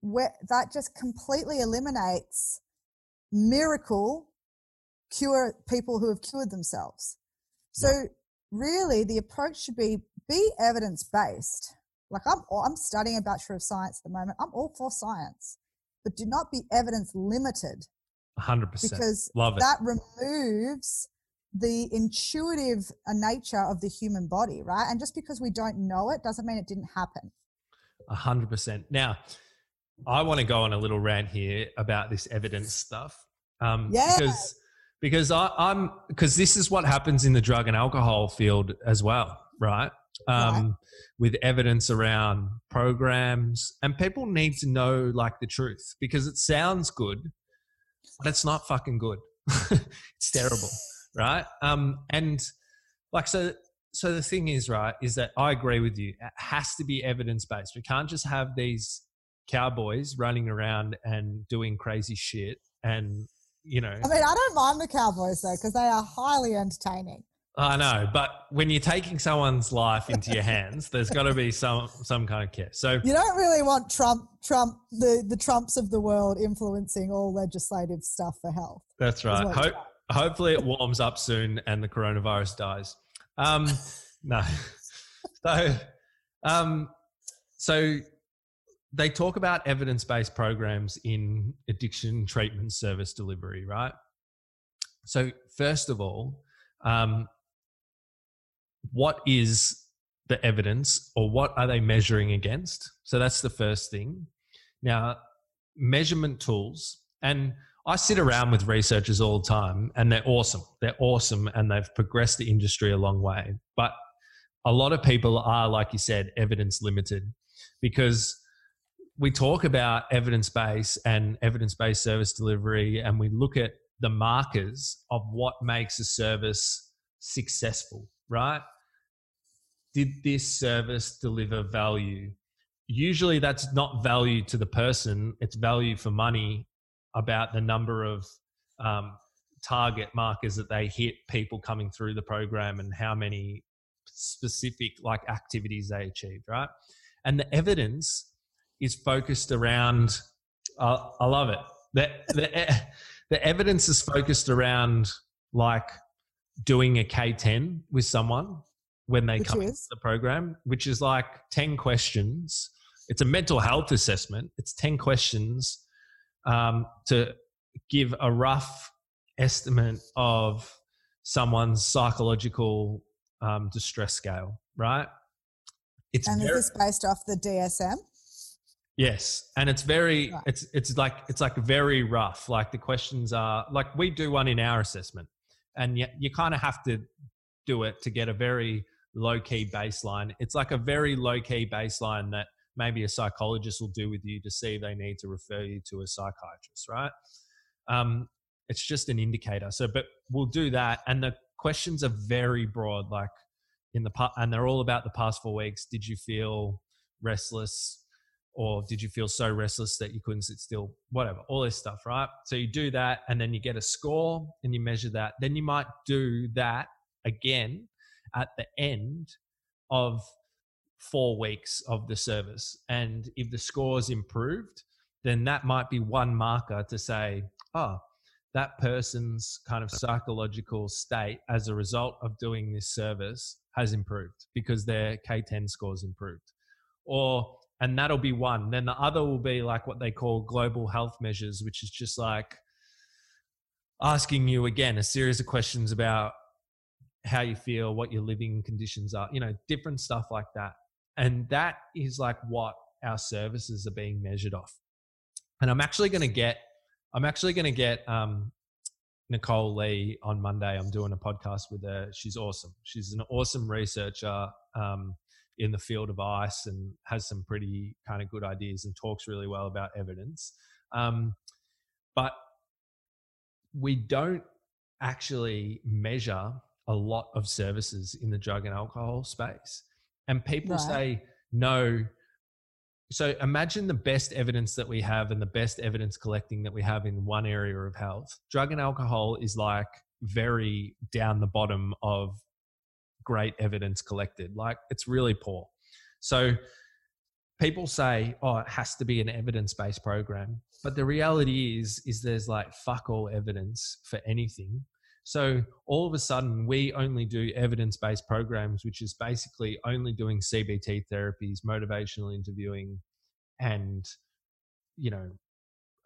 where, that just completely eliminates miracle cure people who have cured themselves. So really the approach should be be evidence based. Like I'm I'm studying a bachelor of science at the moment. I'm all for science, but do not be evidence limited 100%. because Love it. that removes the intuitive uh, nature of the human body, right? And just because we don't know it doesn't mean it didn't happen. A hundred percent. Now, I want to go on a little rant here about this evidence stuff. Um, Yes. Because because I, I'm because this is what happens in the drug and alcohol field as well, right? Um, With evidence around programs, and people need to know like the truth because it sounds good, but it's not fucking good. it's terrible, right? Um, and like so so the thing is right is that i agree with you it has to be evidence based we can't just have these cowboys running around and doing crazy shit and you know I mean, I don't mind the Cowboys though because they are highly entertaining. I know but when you're taking someone's life into your hands there's got to be some some kind of care. So You don't really want Trump, Trump, the the Trumps of the world influencing all legislative stuff for health. that's right. Hope, hopefully it warms up soon and the coronavirus dies. Um no. So um so they talk about evidence-based programs in addiction treatment service delivery right? So first of all um what is the evidence or what are they measuring against so that's the first thing now measurement tools and I sit around with researchers all the time and they're awesome. They're awesome and they've progressed the industry a long way. But a lot of people are, like you said, evidence limited because we talk about evidence based and evidence based service delivery and we look at the markers of what makes a service successful, right? Did this service deliver value? Usually that's not value to the person, it's value for money about the number of um, target markers that they hit people coming through the program and how many specific like activities they achieved right and the evidence is focused around. Uh, I love it. The, the the evidence is focused around like doing a K10 with someone when they Which come is? into the program, which is like 10 questions. It's a mental health assessment. It's 10 questions um, to give a rough estimate of someone's psychological um, distress scale, right? It's And is this based off the DSM? Yes, and it's very Right. it's it's like it's like very rough. Like the questions are like we do one in our assessment, and yet you kind of have to do it to get a very low key baseline. It's like a very low key baseline that maybe a psychologist will do with you to see they need to refer you to a psychiatrist, right? Um, it's just an indicator. So, but we'll do that, and the questions are very broad, like in the past, and they're all about the past four weeks. Did you feel restless? Or did you feel so restless that you couldn't sit still? Whatever all this stuff right? So you do that and then you get a score and you measure that. Then you might do that again at the end of four weeks of the service. And if the score's improved then that might be one marker to say oh that person's kind of psychological state as a result of doing this service has improved because their k10 scores improved. Or and that'll be one. Then the other will be like what they call global health measures, which is just like asking you again a series of questions about how you feel, what your living conditions are, you know, different stuff like that. And that is like what our services are being measured off. And I'm actually going to get, I'm actually going to get um, Nicole Lee on Monday. I'm doing a podcast with her. She's awesome. She's an awesome researcher. Um, in the field of ice and has some pretty kind of good ideas and talks really well about evidence. Um, but we don't actually measure a lot of services in the drug and alcohol space. And people Right. say, no. So imagine the best evidence that we have and the best evidence collecting that we have in one area of health. Drug and alcohol is like very down the bottom of great evidence collected. Like it's really poor. So people say, oh, it has to be an evidence based program. But the reality is, is there's like fuck all evidence for anything. So all of a sudden, we only do evidence based programs, which is basically only doing CBT therapies, motivational interviewing, and, you know,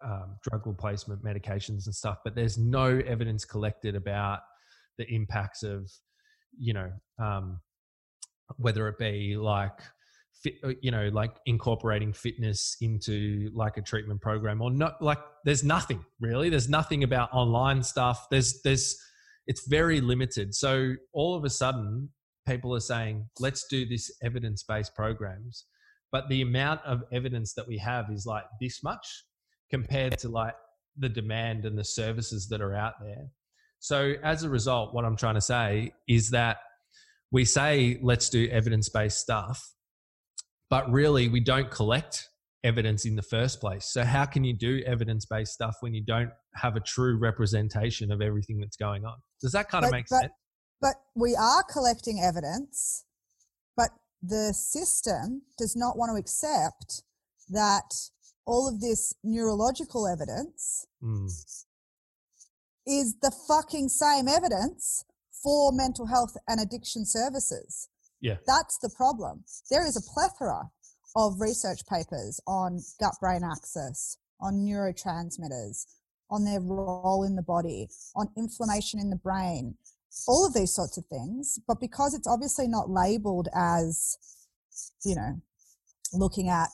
um, drug replacement medications and stuff. But there's no evidence collected about the impacts of you know, um, whether it be like, fit, uh, you know, like incorporating fitness into like a treatment program or not, like there's nothing really. There's nothing about online stuff. There's, there's, it's very limited. So all of a sudden, people are saying, let's do this evidence based programs. But the amount of evidence that we have is like this much compared to like the demand and the services that are out there. So, as a result, what I'm trying to say is that we say, let's do evidence based stuff, but really we don't collect evidence in the first place. So, how can you do evidence based stuff when you don't have a true representation of everything that's going on? Does that kind of But- make but- sense? But we are collecting evidence, but the system does not want to accept that all of this neurological evidence Mm, is the fucking same evidence for mental health and addiction services. Yeah. That's the problem. There is a plethora of research papers on gut brain axis, on neurotransmitters, on their role in the body, on inflammation in the brain, all of these sorts of things. But because it's obviously not labeled as, you know, looking at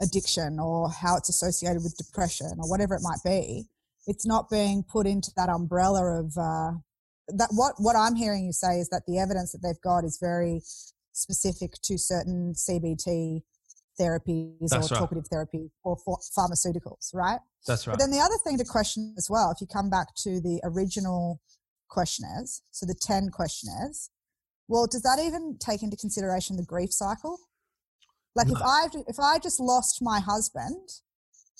addiction or how it's associated with depression or whatever it might be, it's not being put into that umbrella of uh, that. What what I'm hearing you say is that the evidence that they've got is very specific to certain CBT therapies That's or right. talkative therapy or pharmaceuticals, right? that's right. But then the other thing to question as well, if you come back to the original questionnaires, so the 10 questionnaires, well, does that even take into consideration the grief cycle? Like if I if I just lost my husband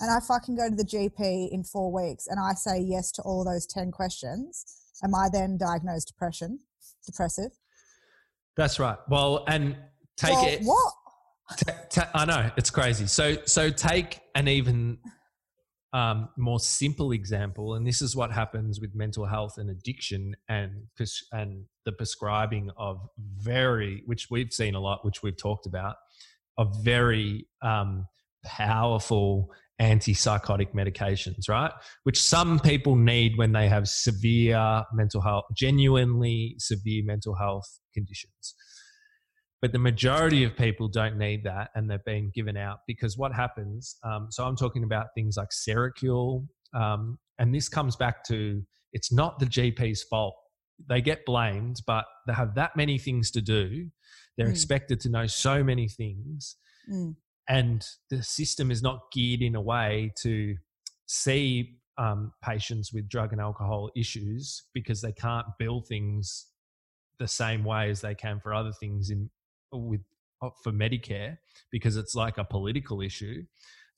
and I fucking go to the GP in 4 weeks and I say yes to all those 10 questions, am I then diagnosed depression, depressive? That's right. Well, and take well, it. what? Ta- ta- I know it's crazy. So so take an even um, more simple example, and this is what happens with mental health and addiction, and pres- and the prescribing of very, which we've seen a lot, which we've talked about, of very um, powerful antipsychotic medications, right? Which some people need when they have severe mental health, genuinely severe mental health conditions. But the majority of people don't need that and they're being given out because what happens, um, so I'm talking about things like Seroquel, um, and this comes back to it's not the GP's fault. They get blamed, but they have that many things to do. They're mm. expected to know so many things. Mm. And the system is not geared in a way to see um, patients with drug and alcohol issues because they can't bill things the same way as they can for other things in with uh, for Medicare because it's like a political issue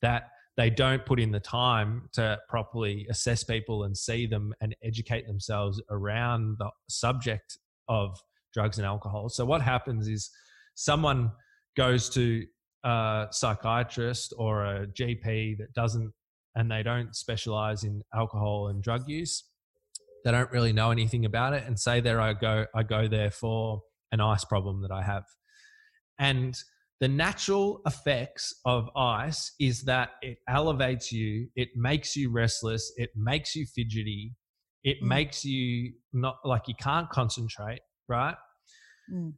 that they don't put in the time to properly assess people and see them and educate themselves around the subject of drugs and alcohol. So what happens is someone goes to a psychiatrist or a GP that doesn't and they don't specialize in alcohol and drug use. They don't really know anything about it and say there I go I go there for an ice problem that I have. And the natural effects of ice is that it elevates you, it makes you restless, it makes you fidgety, it mm. makes you not like you can't concentrate, right? Mm.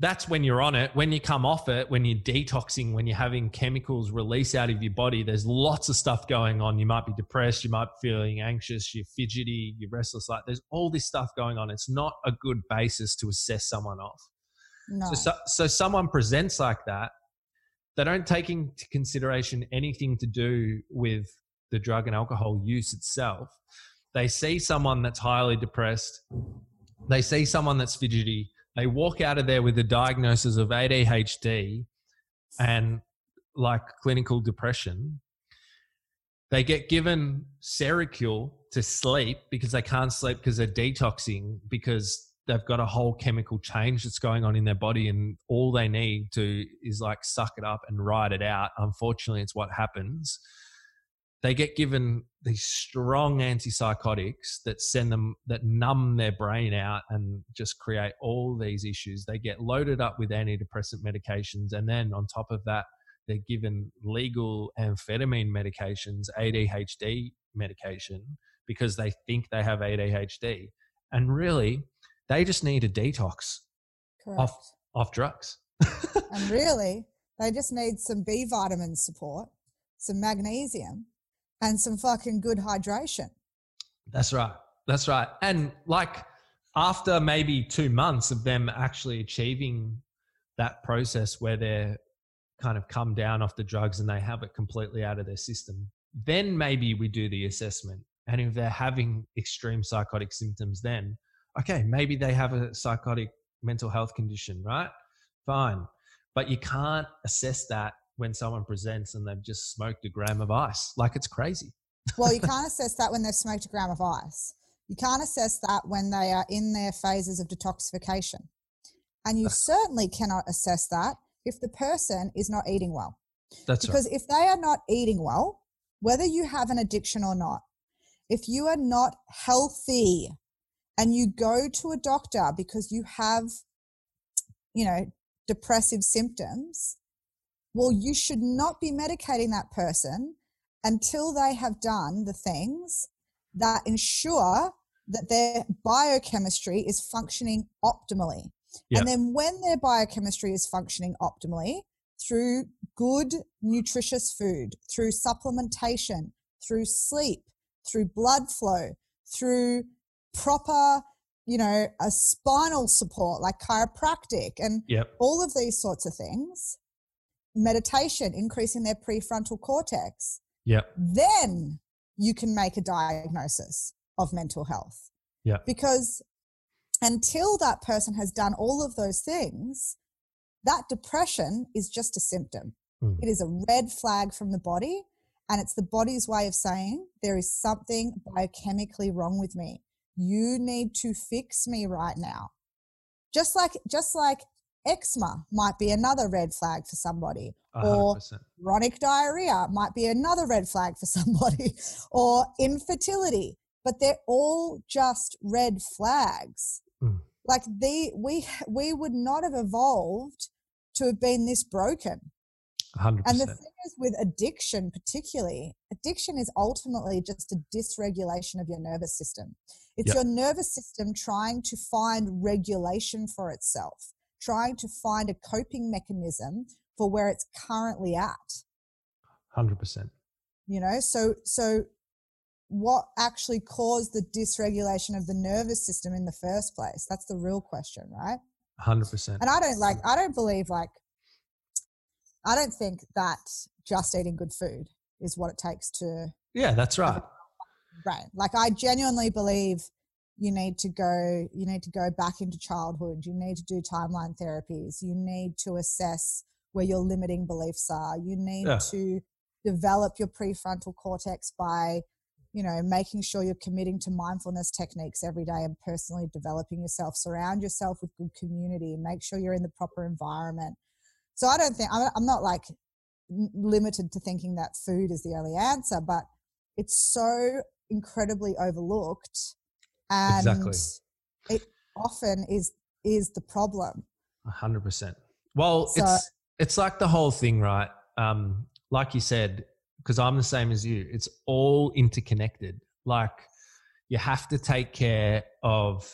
That's when you're on it. When you come off it, when you're detoxing, when you're having chemicals release out of your body, there's lots of stuff going on. You might be depressed, you might be feeling anxious, you're fidgety, you're restless. Like there's all this stuff going on. It's not a good basis to assess someone off. No. So, so, so someone presents like that, they don't take into consideration anything to do with the drug and alcohol use itself. They see someone that's highly depressed, they see someone that's fidgety, they walk out of there with a diagnosis of ADHD and like clinical depression. They get given Seroquel to sleep because they can't sleep because they're detoxing because they've got a whole chemical change that's going on in their body and all they need to is like suck it up and ride it out unfortunately it's what happens they get given these strong antipsychotics that send them that numb their brain out and just create all these issues they get loaded up with antidepressant medications and then on top of that they're given legal amphetamine medications adhd medication because they think they have adhd and really they just need a detox Correct. off off drugs. and really, they just need some B vitamin support, some magnesium, and some fucking good hydration. That's right. That's right. And like after maybe two months of them actually achieving that process where they're kind of come down off the drugs and they have it completely out of their system, then maybe we do the assessment. And if they're having extreme psychotic symptoms, then okay, maybe they have a psychotic mental health condition, right? Fine. But you can't assess that when someone presents and they've just smoked a gram of ice. Like it's crazy. well, you can't assess that when they've smoked a gram of ice. You can't assess that when they are in their phases of detoxification. And you certainly cannot assess that if the person is not eating well. That's because right. if they are not eating well, whether you have an addiction or not, if you are not healthy and you go to a doctor because you have, you know, depressive symptoms, well, you should not be medicating that person until they have done the things that ensure that their biochemistry is functioning optimally. And then when their biochemistry is functioning optimally through good, nutritious food, through supplementation, through sleep, through blood flow, through proper you know a spinal support like chiropractic and yep. all of these sorts of things meditation increasing their prefrontal cortex yeah. then you can make a diagnosis of mental health. Yeah. Because until that person has done all of those things that depression is just a symptom. Mm. it is a red flag from the body and it's the body's way of saying there is something biochemically wrong with me. You need to fix me right now. Just like just like eczema might be another red flag for somebody, 100%. or chronic diarrhea might be another red flag for somebody, or infertility. But they're all just red flags. Mm. Like the we we would not have evolved to have been this broken. 100%. And the thing is with addiction, particularly, addiction is ultimately just a dysregulation of your nervous system. It's Yep. your nervous system trying to find regulation for itself, trying to find a coping mechanism for where it's currently at. 100%. You know, so so what actually caused the dysregulation of the nervous system in the first place? That's the real question, right? 100%. And I don't like, I don't believe like, I don't think that just eating good food is what it takes to Yeah, that's right. Right. Like I genuinely believe you need to go, you need to go back into childhood. You need to do timeline therapies. You need to assess where your limiting beliefs are. You need Yeah. to develop your prefrontal cortex by, you know, making sure you're committing to mindfulness techniques every day and personally developing yourself. Surround yourself with good community. Make sure you're in the proper environment. So I don't think I'm, I'm not like limited to thinking that food is the only answer, but it's so incredibly overlooked and Exactly. it often is is the problem hundred percent. Well, So- it's it's like the whole thing, right? Um, like you said, because I'm the same as you. It's all interconnected. Like you have to take care of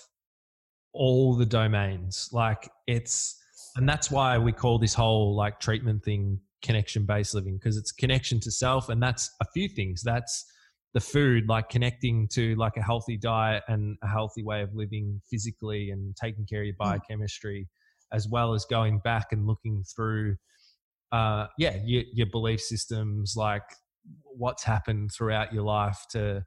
all the domains. Like it's, and that's why we call this whole like treatment thing connection based living because it's connection to self, and that's a few things. That's the food, like connecting to like a healthy diet and a healthy way of living physically and taking care of your Mm. biochemistry, as well as going back and looking through, uh, yeah, your, your belief systems, like what's happened throughout your life to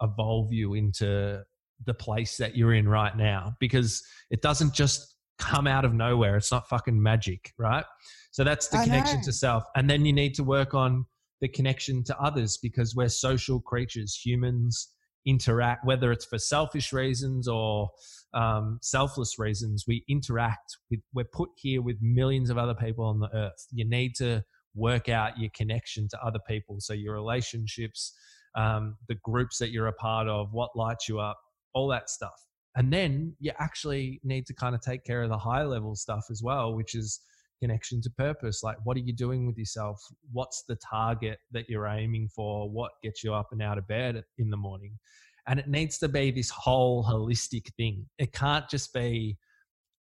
evolve you into the place that you're in right now, because it doesn't just come out of nowhere. It's not fucking magic, right? So that's the I connection know. to self. And then you need to work on the connection to others because we're social creatures. Humans interact, whether it's for selfish reasons or um, selfless reasons, we interact with, we're put here with millions of other people on the earth. You need to work out your connection to other people. So your relationships, um, the groups that you're a part of, what lights you up, all that stuff. And then you actually need to kind of take care of the high level stuff as well, which is connection to purpose. Like, what are you doing with yourself? What's the target that you're aiming for? What gets you up and out of bed in the morning? And it needs to be this whole holistic thing. It can't just be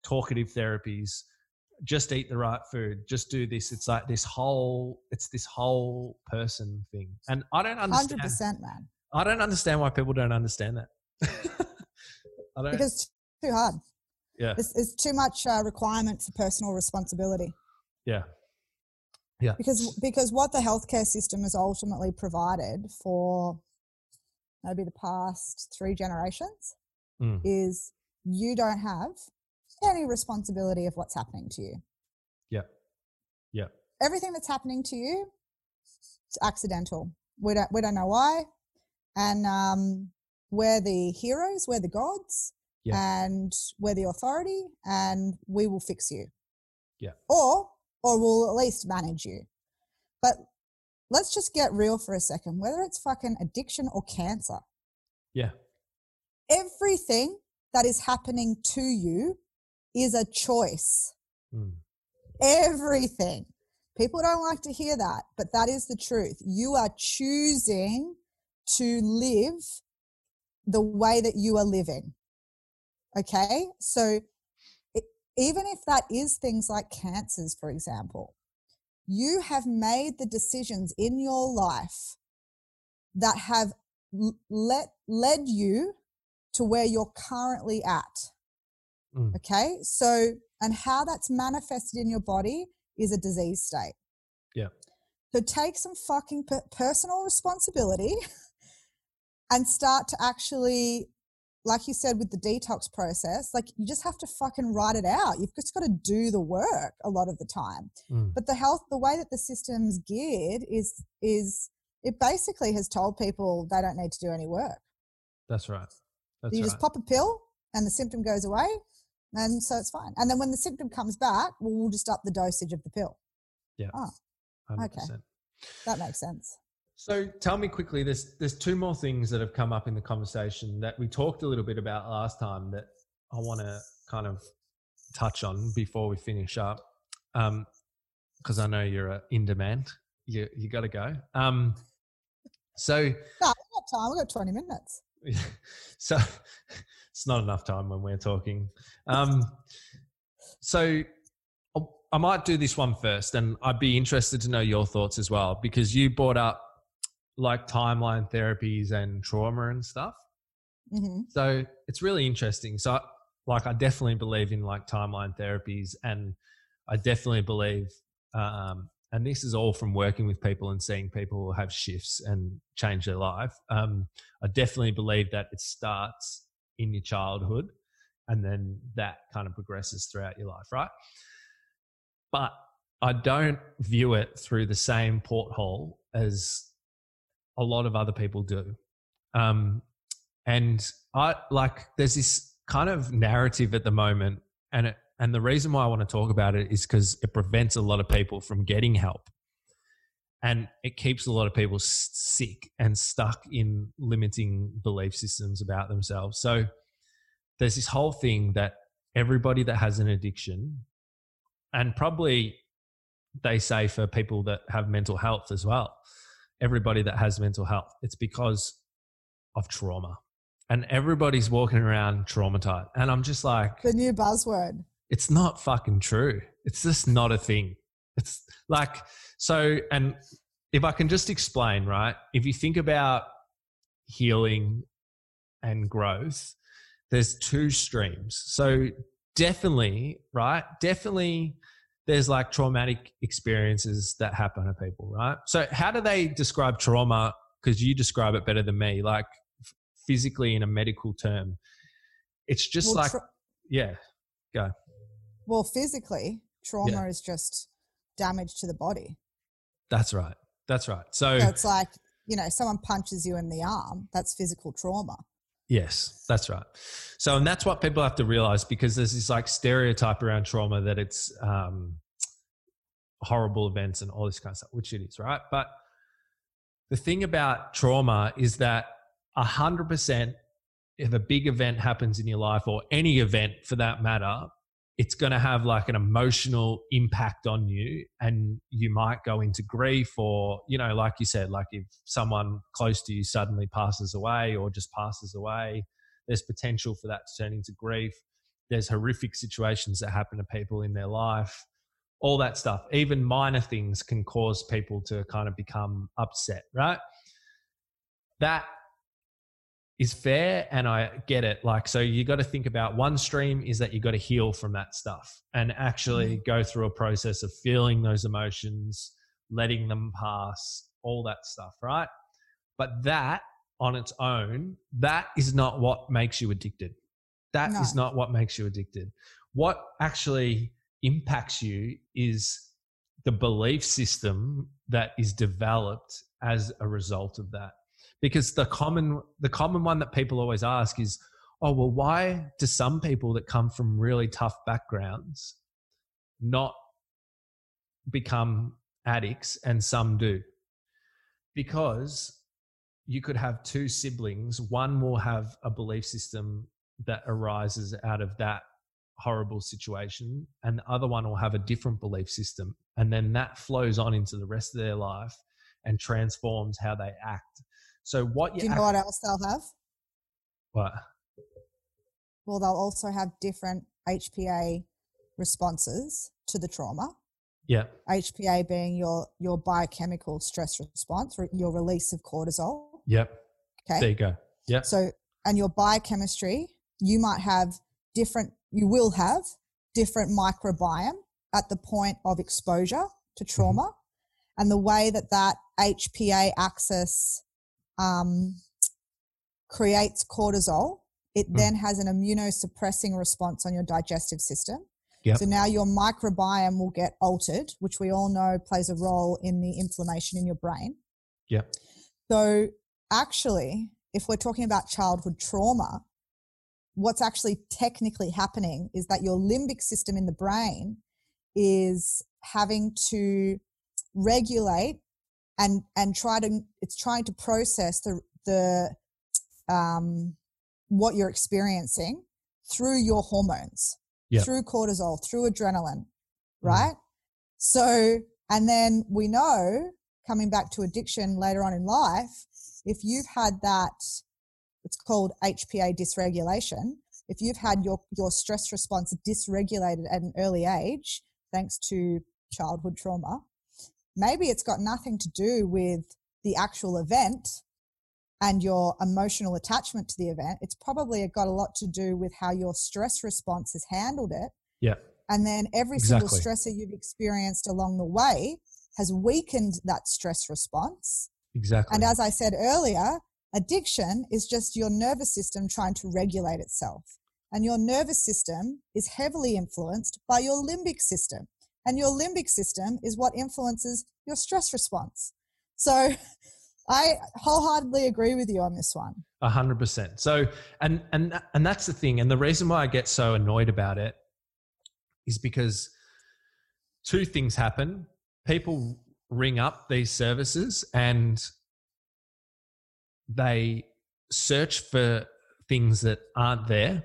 talkative therapies, just eat the right food, just do this. It's like this whole, it's this whole person thing. And I don't understand. 100%, man. I don't understand why people don't understand that. I don't. Because it's too hard. Yeah, It's, it's too much uh, requirement for personal responsibility. yeah, yeah. Because because what the healthcare system has ultimately provided for maybe the past three generations Mm. is you don't have any responsibility of what's happening to you. Yeah. Yeah. Everything that's happening to you, it's accidental. We don't we don't know why, and um, we're the heroes, we're the gods, Yeah. and we're the authority, and we will fix you. Yeah. Or or we'll at least manage you. But let's just get real for a second. Whether it's fucking addiction or cancer, yeah, everything that is happening to you is a choice. Mm. Everything. People don't like to hear that, but that is the truth. You are choosing to live the way that you are living. Okay? So it, even if that is things like cancers, for example, you have made the decisions in your life that have let, led you to where you're currently at. Mm. Okay. So, and how that's manifested in your body is a disease state. Yeah. So take some fucking personal responsibility and start to actually, like you said, with the detox process, like you just have to fucking write it out. You've just got to do the work a lot of the time. Mm. But the health, the way that the system's geared is, is it basically has told people they don't need to do any work. That's right. That's you right. just pop a pill and the symptom goes away And so it's fine. And then when the symptom comes back, well, we'll just up the dosage of the pill. Yeah. Oh, 100%. Okay. that makes sense. So tell me quickly, there's there's two more things that have come up in the conversation that we talked a little bit about last time that I want to kind of touch on before we finish up, because I know you're in demand. You you got to go. Um, so No, we've got time. We've got 20 minutes. so it's not enough time when we're talking. Um, so I might do this one first, and I'd be interested to know your thoughts as well because you brought up like timeline therapies and trauma and stuff. hmm So it's really interesting. So, like, I definitely believe in like timeline therapies, and I definitely believe, um, and this is all from working with people and seeing people have shifts and change their life. Um, I definitely believe that it starts in your childhood, and then that kind of progresses throughout your life, right? But I don't view it through the same porthole as a lot of other people do. Um, and I like there's this kind of narrative at the moment, and it, and the reason why I want to talk about it is because it prevents a lot of people from getting help, and it keeps a lot of people sick and stuck in limiting belief systems about themselves. So there's this whole thing that everybody that has an addiction, and probably they say for people that have mental health as well, everybody that has mental health, it's because of trauma. And everybody's walking around traumatized. And I'm just like, The new buzzword. it's not fucking true. It's just not a thing. It's like, so, and if I can just explain, right? If you think about healing and growth, there's two streams. So, definitely, right? Definitely, there's like traumatic experiences that happen to people, right? So, how do they describe trauma? Because you describe it better than me, like physically in a medical term. It's just Well, like, tra- yeah, go. well, physically, trauma is just damage to the body. That's right. That's right. So, So it's like, you know, someone punches you in the arm, that's physical trauma. Yes, that's right. So, and that's what people have to realize because there's this like stereotype around trauma that it's um, horrible events and all this kind of stuff, which it is, right? But the thing about trauma is that a hundred percent, if a big event happens in your life or any event for that matter, it's going to have like an emotional impact on you and you might go into grief or you know like you said like if someone close to you suddenly passes away or just passes away there's potential for that to turn into grief. There's horrific situations that happen to people in their life. All that stuff. Even minor things can cause people to kind of become upset right? That is fair and I get it. Like, so you got to think about one stream is that you got to heal from that stuff and actually mm-hmm. go through a process of feeling those emotions, letting them pass, all that stuff, right? But that on its own, that is not what makes you addicted. That is No. not what makes you addicted. What actually impacts you is the belief system that is developed as a result of that because the common the common one that people always ask is oh well why do some people that come from really tough backgrounds not become addicts and some do? Because you could have two siblings one will have a belief system that arises out of that horrible situation and the other one will have a different belief system. And then that flows on into the rest of their life and transforms how they act so what you Do you know what else they'll have? what? Well, they'll also have different HPA responses to the trauma. Yeah. HPA being your your biochemical stress response, your release of cortisol. Yep. Okay. There you go. Yep. So, and your biochemistry, you might have different, you will have different microbiome at the point of exposure to Mm-hmm. trauma. And the way that that HPA axis um, creates cortisol, it Mm. then has an immunosuppressing response on your digestive system. Yep. So now your microbiome will get altered, which we all know plays a role in the inflammation in your brain. Yeah. So, actually, if we're talking about childhood trauma, what's actually technically happening is that your limbic system in the brain is having to regulate and and try to it's trying to process the the um what you're experiencing through your hormones Yep. through cortisol through adrenaline right so and then we know coming back to addiction later on in life if you've had that it's called hpa dysregulation if you've had your your stress response dysregulated at an early age thanks to childhood trauma maybe it's got nothing to do with the actual event and your emotional attachment to the event. It's probably got a lot to do with how your stress response has handled it. Yeah. And then every single stressor you've experienced along the way has weakened that stress response. Exactly. And as I said earlier, addiction is just your nervous system trying to regulate itself. And your nervous system is heavily influenced by your limbic system. And your limbic system is what influences your stress response. So I wholeheartedly agree with you on this one. A hundred percent. So, and and and that's the thing. And the reason why I get so annoyed about it is because two things happen. People ring up these services and they search for things that aren't there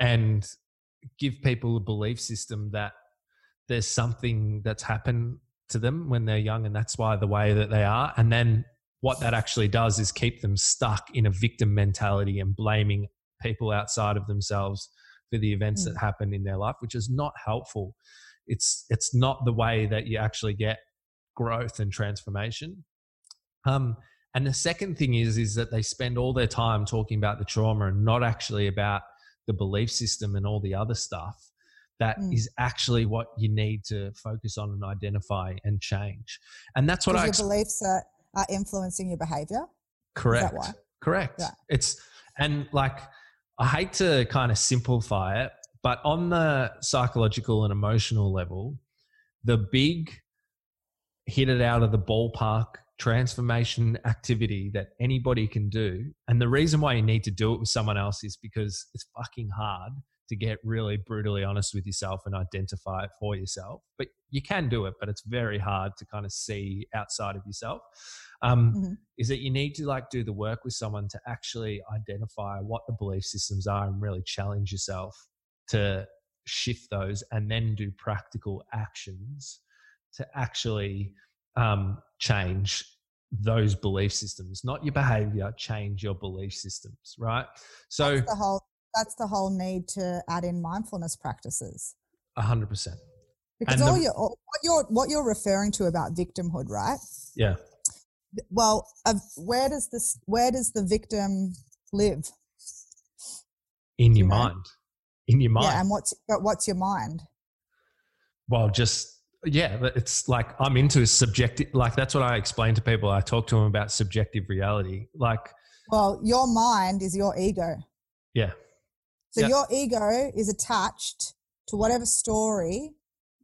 and give people a belief system that there's something that's happened to them when they're young and that's why the way that they are. And then what that actually does is keep them stuck in a victim mentality and blaming people outside of themselves for the events Mm. that happen in their life which is not helpful. It's it's not the way that you actually get growth and transformation. Um and the second thing is is that they spend all their time talking about the trauma and not actually about the belief system and all the other stuff that is Mm. actually what you need to focus on and identify and change and that's what i your beliefs are, are influencing your behavior. Correct. Correct. Yeah. It's and like I hate to kind of simplify it, but on the psychological and emotional level, the big hit it out of the ballpark transformation activity that anybody can do. And the reason why you need to do it with someone else is because it's fucking hard to get really brutally honest with yourself and identify it for yourself. But you can do it, but it's very hard to kind of see outside of yourself. Um, Mhm. Is that you need to like do the work with someone to actually identify what the belief systems are and really challenge yourself to shift those and then do practical actions to actually um, change those belief systems, not your behavior, change your belief systems, right? So, That's the whole that's the whole need to add in mindfulness practices. A 100%. Because And all the- you're, all- what you're what you're referring to about victimhood, right? Yeah. Well, uh, where does this where does the victim live? In your You know? mind. In your mind. Yeah, and what's but what's your mind? well just yeah it's like i'm into subjective like that's what i explain to people i talk to them about subjective reality like Well, your mind is your ego. yeah So Yeah. your ego is attached to whatever story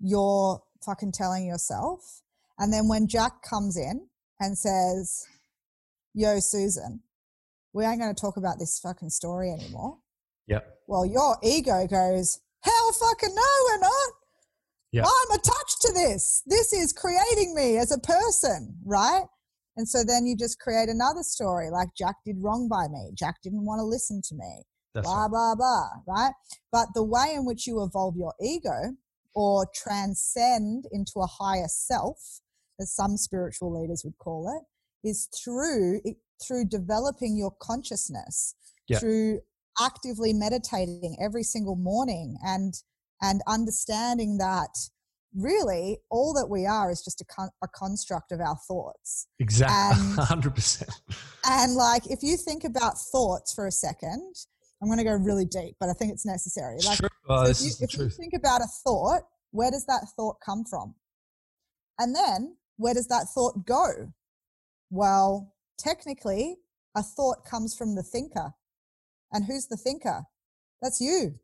you're fucking telling yourself. And then when Jack comes in and says, Yo, Susan, we ain't going to talk about this fucking story anymore. Yep. Well, your ego goes, Hell fucking no, we're not. Yeah. I'm attached to this. This is creating me as a person, right? And so then you just create another story like Jack did wrong by me. Jack didn't want to listen to me that's blah right. blah blah right but the way in which you evolve your ego or transcend into a higher self as some spiritual leaders would call it is through through developing your consciousness Yeah. through actively meditating every single morning and and understanding that really all that we are is just a, con- a construct of our thoughts exactly and- 100% and like, if you think about thoughts for a second, I'm going to go really deep, but I think it's necessary. Like. Oh, so if, you, if you think about a thought, where does that thought come from? And then where does that thought go? Well, technically, a thought comes from the thinker. And who's the thinker? That's you.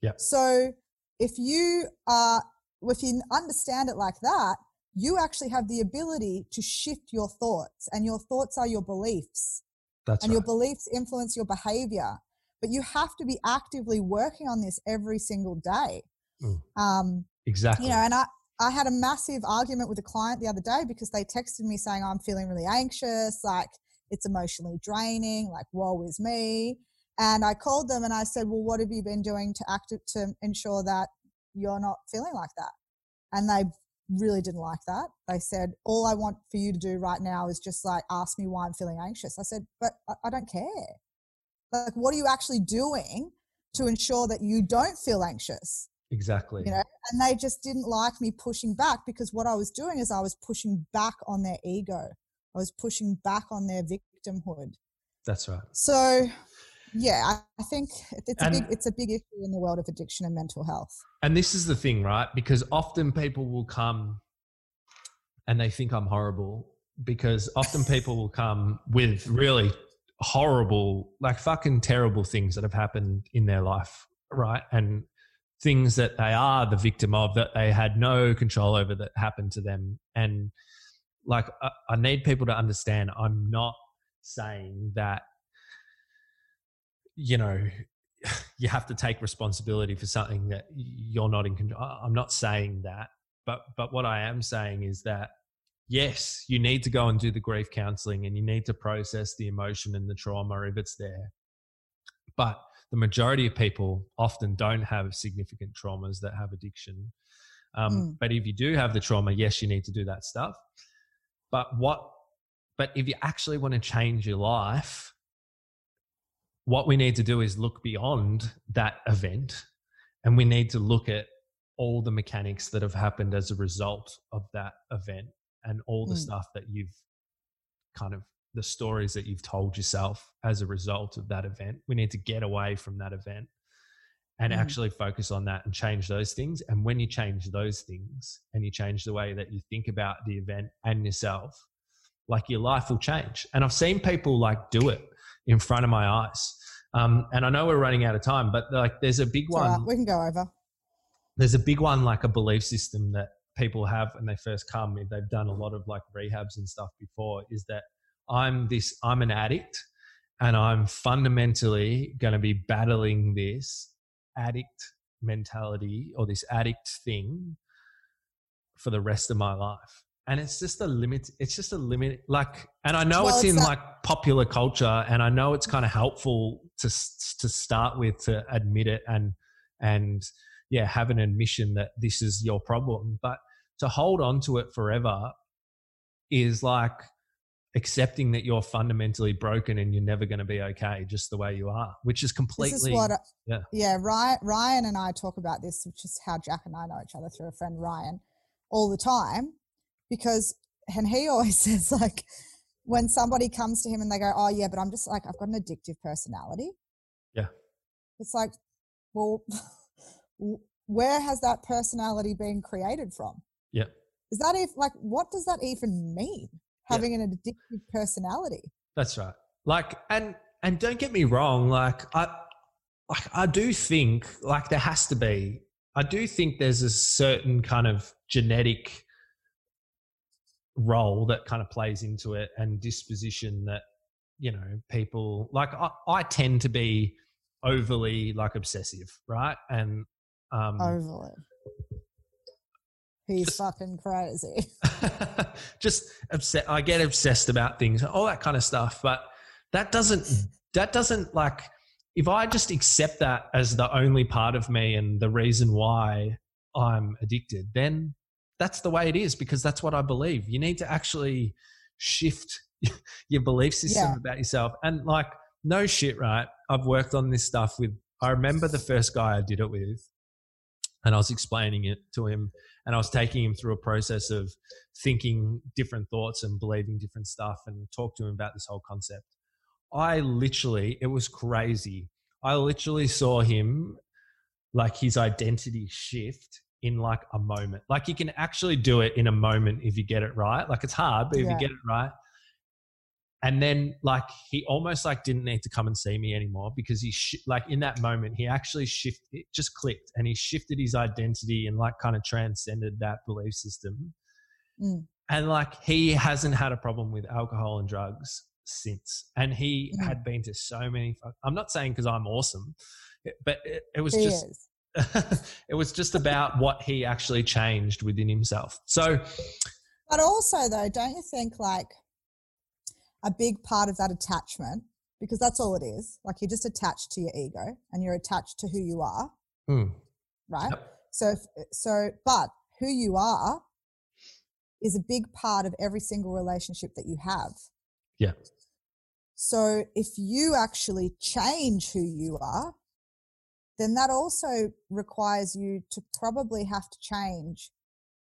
Yeah. So if you are, if you understand it like that, you actually have the ability to shift your thoughts, and your thoughts are your beliefs that's and right. your beliefs influence your behavior but you have to be actively working on this every single day. Mm. Um, exactly. You know, and I, I had a massive argument with a client the other day because they texted me saying, I'm feeling really anxious, like it's emotionally draining, like woe is me. And I called them and I said, Well, what have you been doing to act to ensure that you're not feeling like that? And they really didn't like that. They said, All I want for you to do right now is just like ask me why I'm feeling anxious. I said, But I, I don't care. Like, what are you actually doing to ensure that you don't feel anxious? Exactly. You know, and they just didn't like me pushing back because what I was doing is I was pushing back on their ego. I was pushing back on their victimhood. That's right. So, yeah, I think it's and, a big it's a big issue in the world of addiction and mental health. And this is the thing, right? Because often people will come and they think I'm horrible because often people will come with really horrible, like fucking terrible things that have happened in their life, right? And things that they are the victim of that they had no control over that happened to them. And like, I, I need people to understand I'm not saying that, you know, you have to take responsibility for something that you're not in control. I'm not saying that, but but what I am saying is that yes, you need to go and do the grief counseling and you need to process the emotion and the trauma if it's there. But the majority of people often don't have significant traumas that have addiction. Um, mm. But if you do have the trauma, yes, you need to do that stuff. But what? But if you actually want to change your life, what we need to do is look beyond that event, and we need to look at all the mechanics that have happened as a result of that event and all the mm. stuff that you've kind of the stories that you've told yourself as a result of that event. We need to get away from that event and mm. actually focus on that and change those things. And when you change those things and you change the way that you think about the event and yourself, like your life will change. And I've seen people like do it in front of my eyes. Um, and I know we're running out of time, but like there's a big one. Right, we can go over. There's a big one, like a belief system that people have when they first come, if they've done a lot of like rehabs and stuff before, is that I'm this, I'm an addict and I'm fundamentally going to be battling this addict mentality or this addict thing for the rest of my life. And it's just a limit. It's just a limit. Like, and I know well, it's in that- like popular culture, and I know it's kind of helpful to to start with to admit it and and yeah, have an admission that this is your problem. But to hold on to it forever is like accepting that you're fundamentally broken and you're never going to be okay just the way you are, which is completely. This is what, uh, yeah. Yeah. Ryan, Ryan and I talk about this, which is how Jack and I know each other through a friend, Ryan, all the time. Because, and he always says, like, when somebody comes to him and they go, Oh, yeah, but I'm just like, I've got an addictive personality. Yeah. It's like, well, where has that personality been created from? Yeah. Is that if like what does that even mean? Having yeah. an addictive personality. That's right. Like and and don't get me wrong, like I like I do think like there has to be I do think there's a certain kind of genetic role that kind of plays into it and disposition that you know people like I, I tend to be overly like obsessive right and um overly He's just, fucking crazy. just upset. I get obsessed about things, all that kind of stuff. But that doesn't, that doesn't like, if I just accept that as the only part of me and the reason why I'm addicted, then that's the way it is because that's what I believe. You need to actually shift your belief system yeah. about yourself. And like, no shit, right? I've worked on this stuff with, I remember the first guy I did it with, and I was explaining it to him and I was taking him through a process of thinking different thoughts and believing different stuff and talk to him about this whole concept. I literally, it was crazy. I literally saw him like his identity shift in like a moment. Like you can actually do it in a moment if you get it right. Like it's hard, but if yeah. you get it right, and then like he almost like didn't need to come and see me anymore because he sh- like in that moment he actually shifted it just clicked and he shifted his identity and like kind of transcended that belief system mm. and like he hasn't had a problem with alcohol and drugs since. And he Mm. had been to so many. I'm not saying because I'm awesome, but it, it was He just it was just about what he actually changed within himself. So But also, though, don't you think like a big part of that attachment, because that's all it is, like you're just attached to your ego and you're attached to who you are, mm, right? Yep. So, if, so, but who you are is a big part of every single relationship that you have. Yeah. So, if you actually change who you are, then that also requires you to probably have to change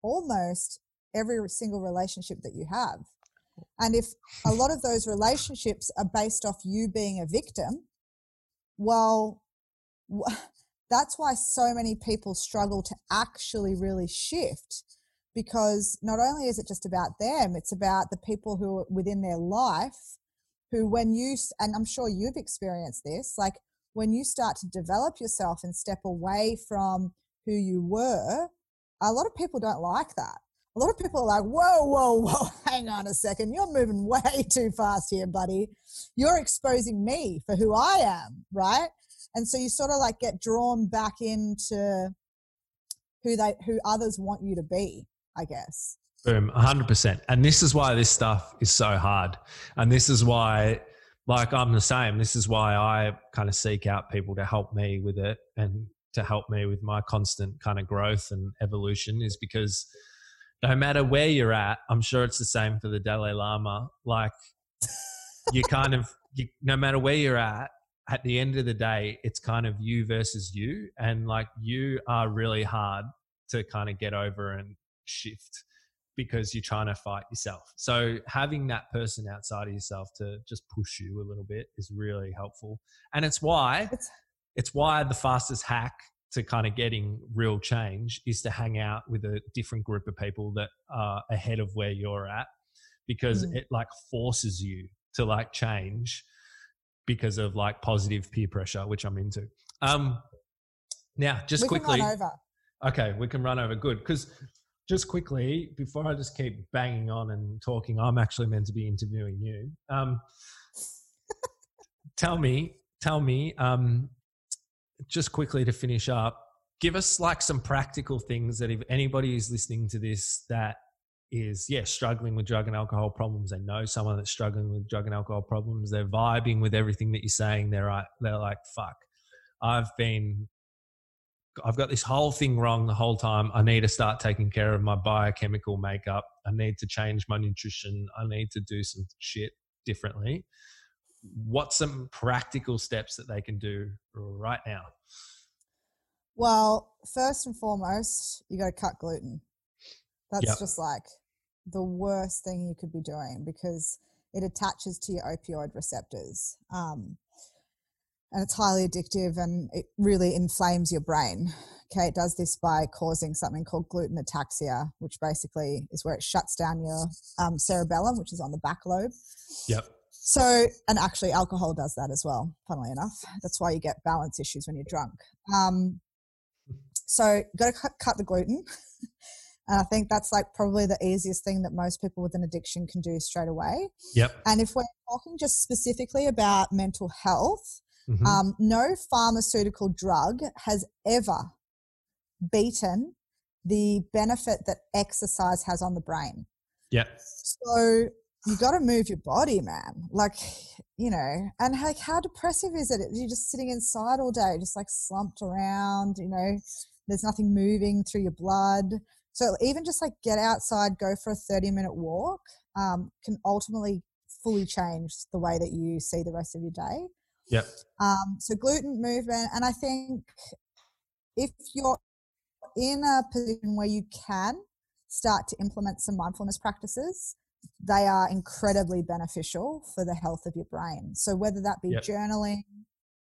almost every single relationship that you have. And if a lot of those relationships are based off you being a victim, well, that's why so many people struggle to actually really shift because not only is it just about them, it's about the people who are within their life who, when you, and I'm sure you've experienced this, like when you start to develop yourself and step away from who you were, a lot of people don't like that. A lot of people are like, whoa, whoa, whoa, hang on a second. You're moving way too fast here, buddy. You're exposing me for who I am, right? And so you sort of like get drawn back into who they who others want you to be, I guess. Boom, 100%. And this is why this stuff is so hard. And this is why, like, I'm the same. This is why I kind of seek out people to help me with it and to help me with my constant kind of growth and evolution is because no matter where you're at, I'm sure it's the same for the Dalai Lama. Like, you kind of, you, no matter where you're at, at the end of the day, it's kind of you versus you. And like, you are really hard to kind of get over and shift because you're trying to fight yourself. So having that person outside of yourself to just push you a little bit is really helpful. And it's why It's- it's why the fastest hack to kind of getting real change is to hang out with a different group of people that are ahead of where you're at because Mm. it like forces you to like change because of like positive peer pressure, which I'm into. Um now just we quickly can run over. Okay, we can run over. Good. Because just quickly, before I just keep banging on and talking, I'm actually meant to be interviewing you. Um, tell me, tell me, um, just quickly to finish up, give us like some practical things that if anybody is listening to this that is, yeah, struggling with drug and alcohol problems, they know someone that's struggling with drug and alcohol problems, they're vibing with everything that you're saying, they're, like- they're like, fuck, I've been I've got this whole thing wrong the whole time. I need to start taking care of my biochemical makeup. I need to change my nutrition. I need to do some shit differently. What's some practical steps that they can do right now? Well, first and foremost, you got to cut gluten. That's Yep. just like the worst thing you could be doing because it attaches to your opioid receptors. Um, and it's highly addictive and it really inflames your brain. Okay, it does this by causing something called gluten ataxia, which basically is where it shuts down your um, cerebellum, which is on the back lobe. Yep. So, and actually, alcohol does that as well, funnily enough. That's why you get balance issues when you're drunk. Um, so, got to cut, cut the gluten. and I think that's like probably the easiest thing that most people with an addiction can do straight away. Yep. And if we're talking just specifically about mental health, Mhm. um, no pharmaceutical drug has ever beaten the benefit that exercise has on the brain. yep. So you got to move your body, man. Like, you know, and like, how depressive is it? You're just sitting inside all day, just like slumped around, you know, there's nothing moving through your blood. So even just like get outside, go for a 30 minute walk um, can ultimately fully change the way that you see the rest of your day. Yep. Um, so gluten movement, and I think if you're in a position where you can start to implement some mindfulness practices, they are incredibly beneficial for the health of your brain. So whether that be Yep. journaling,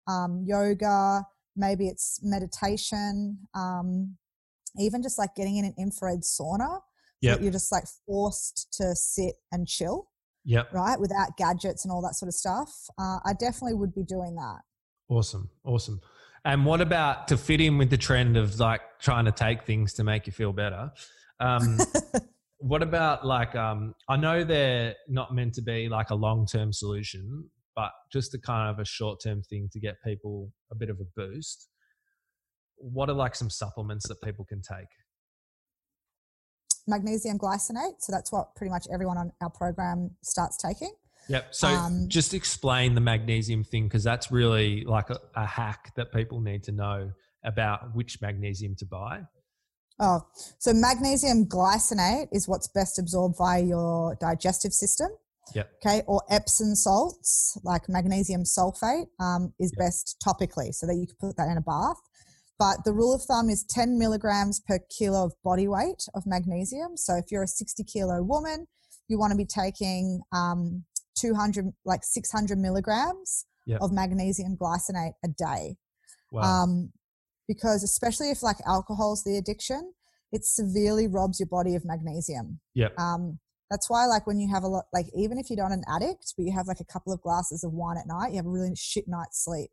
um, yoga, maybe it's meditation, um, even just like getting in an infrared sauna. Yep. You're just like forced to sit and chill Yep. right? Without gadgets and all that sort of stuff. Uh, I definitely would be doing that. Awesome. Awesome. And what about to fit in with the trend of like trying to take things to make you feel better? Um, what about like um I know they're not meant to be like a long-term solution, but just a kind of a short-term thing to get people a bit of a boost. What are like some supplements that people can take? Magnesium glycinate. So that's what pretty much everyone on our program starts taking. Yep. So Um, just explain the magnesium thing because that's really like a, a hack that people need to know about which magnesium to buy. Oh, so magnesium glycinate is what's best absorbed via your digestive system. Yep. Okay. Or Epsom salts, like magnesium sulfate, um, is Yep. best topically, so that you can put that in a bath. But the rule of thumb is 10 milligrams per kilo of body weight of magnesium. So if you're a 60 kilo woman, you want to be taking um, 200, like 600 milligrams Yep. of magnesium glycinate a day Wow. um, because especially if like alcohol's the addiction, it severely robs your body of magnesium. yep. Um, that's why like when you have a lot, like even if you're not an addict, but you have like a couple of glasses of wine at night, you have a really shit night's sleep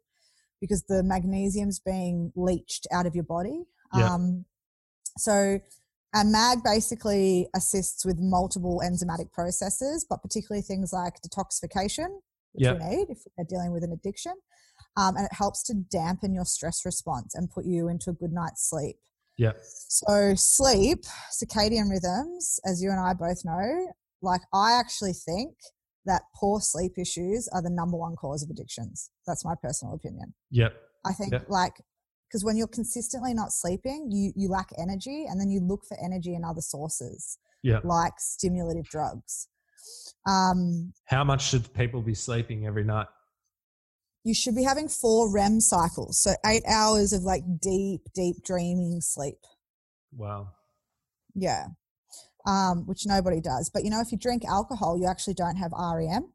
because the magnesium's being leached out of your body. Yeah. Um, so a mag basically assists with multiple enzymatic processes, but particularly things like detoxification, which Yeah. we need if we're dealing with an addiction. Um, and it helps to dampen your stress response and put you into a good night's sleep. Yep. So, sleep, circadian rhythms, as you and I both know, like I actually think that poor sleep issues are the number one cause of addictions. That's my personal opinion. Yep. I think Yep. like because when you're consistently not sleeping, you you lack energy, and then you look for energy in other sources Yep. like stimulative drugs. Um, How much should people be sleeping every night? You should be having four REM cycles, so eight hours of like deep, deep dreaming sleep. Wow. Yeah. Um, which nobody does. But you know, if you drink alcohol, you actually don't have REM.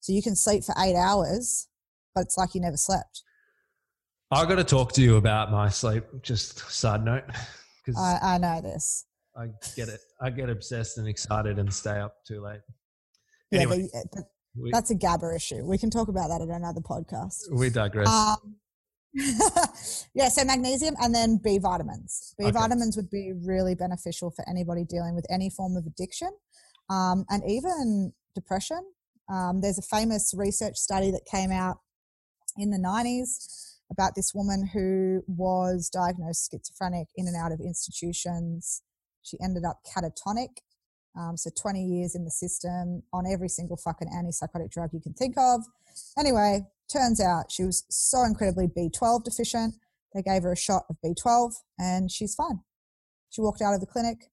So you can sleep for eight hours, but it's like you never slept. I got to talk to you about my sleep. Just side note, because I, I know this. I get it. I get obsessed and excited and stay up too late. Yeah, Anyway, but, but we, that's a GABA issue. We can talk about that at another podcast. we digress. Um, yeah, so magnesium and then B vitamins. B Okay. vitamins would be really beneficial for anybody dealing with any form of addiction um, and even depression. Um, there's a famous research study that came out in the 90s about this woman who was diagnosed schizophrenic in and out of institutions. She ended up catatonic. Um, so 20 years in the system on every single fucking antipsychotic drug you can think of. Anyway, turns out she was so incredibly B12 deficient. They gave her a shot of B12 and she's fine. She walked out of the clinic,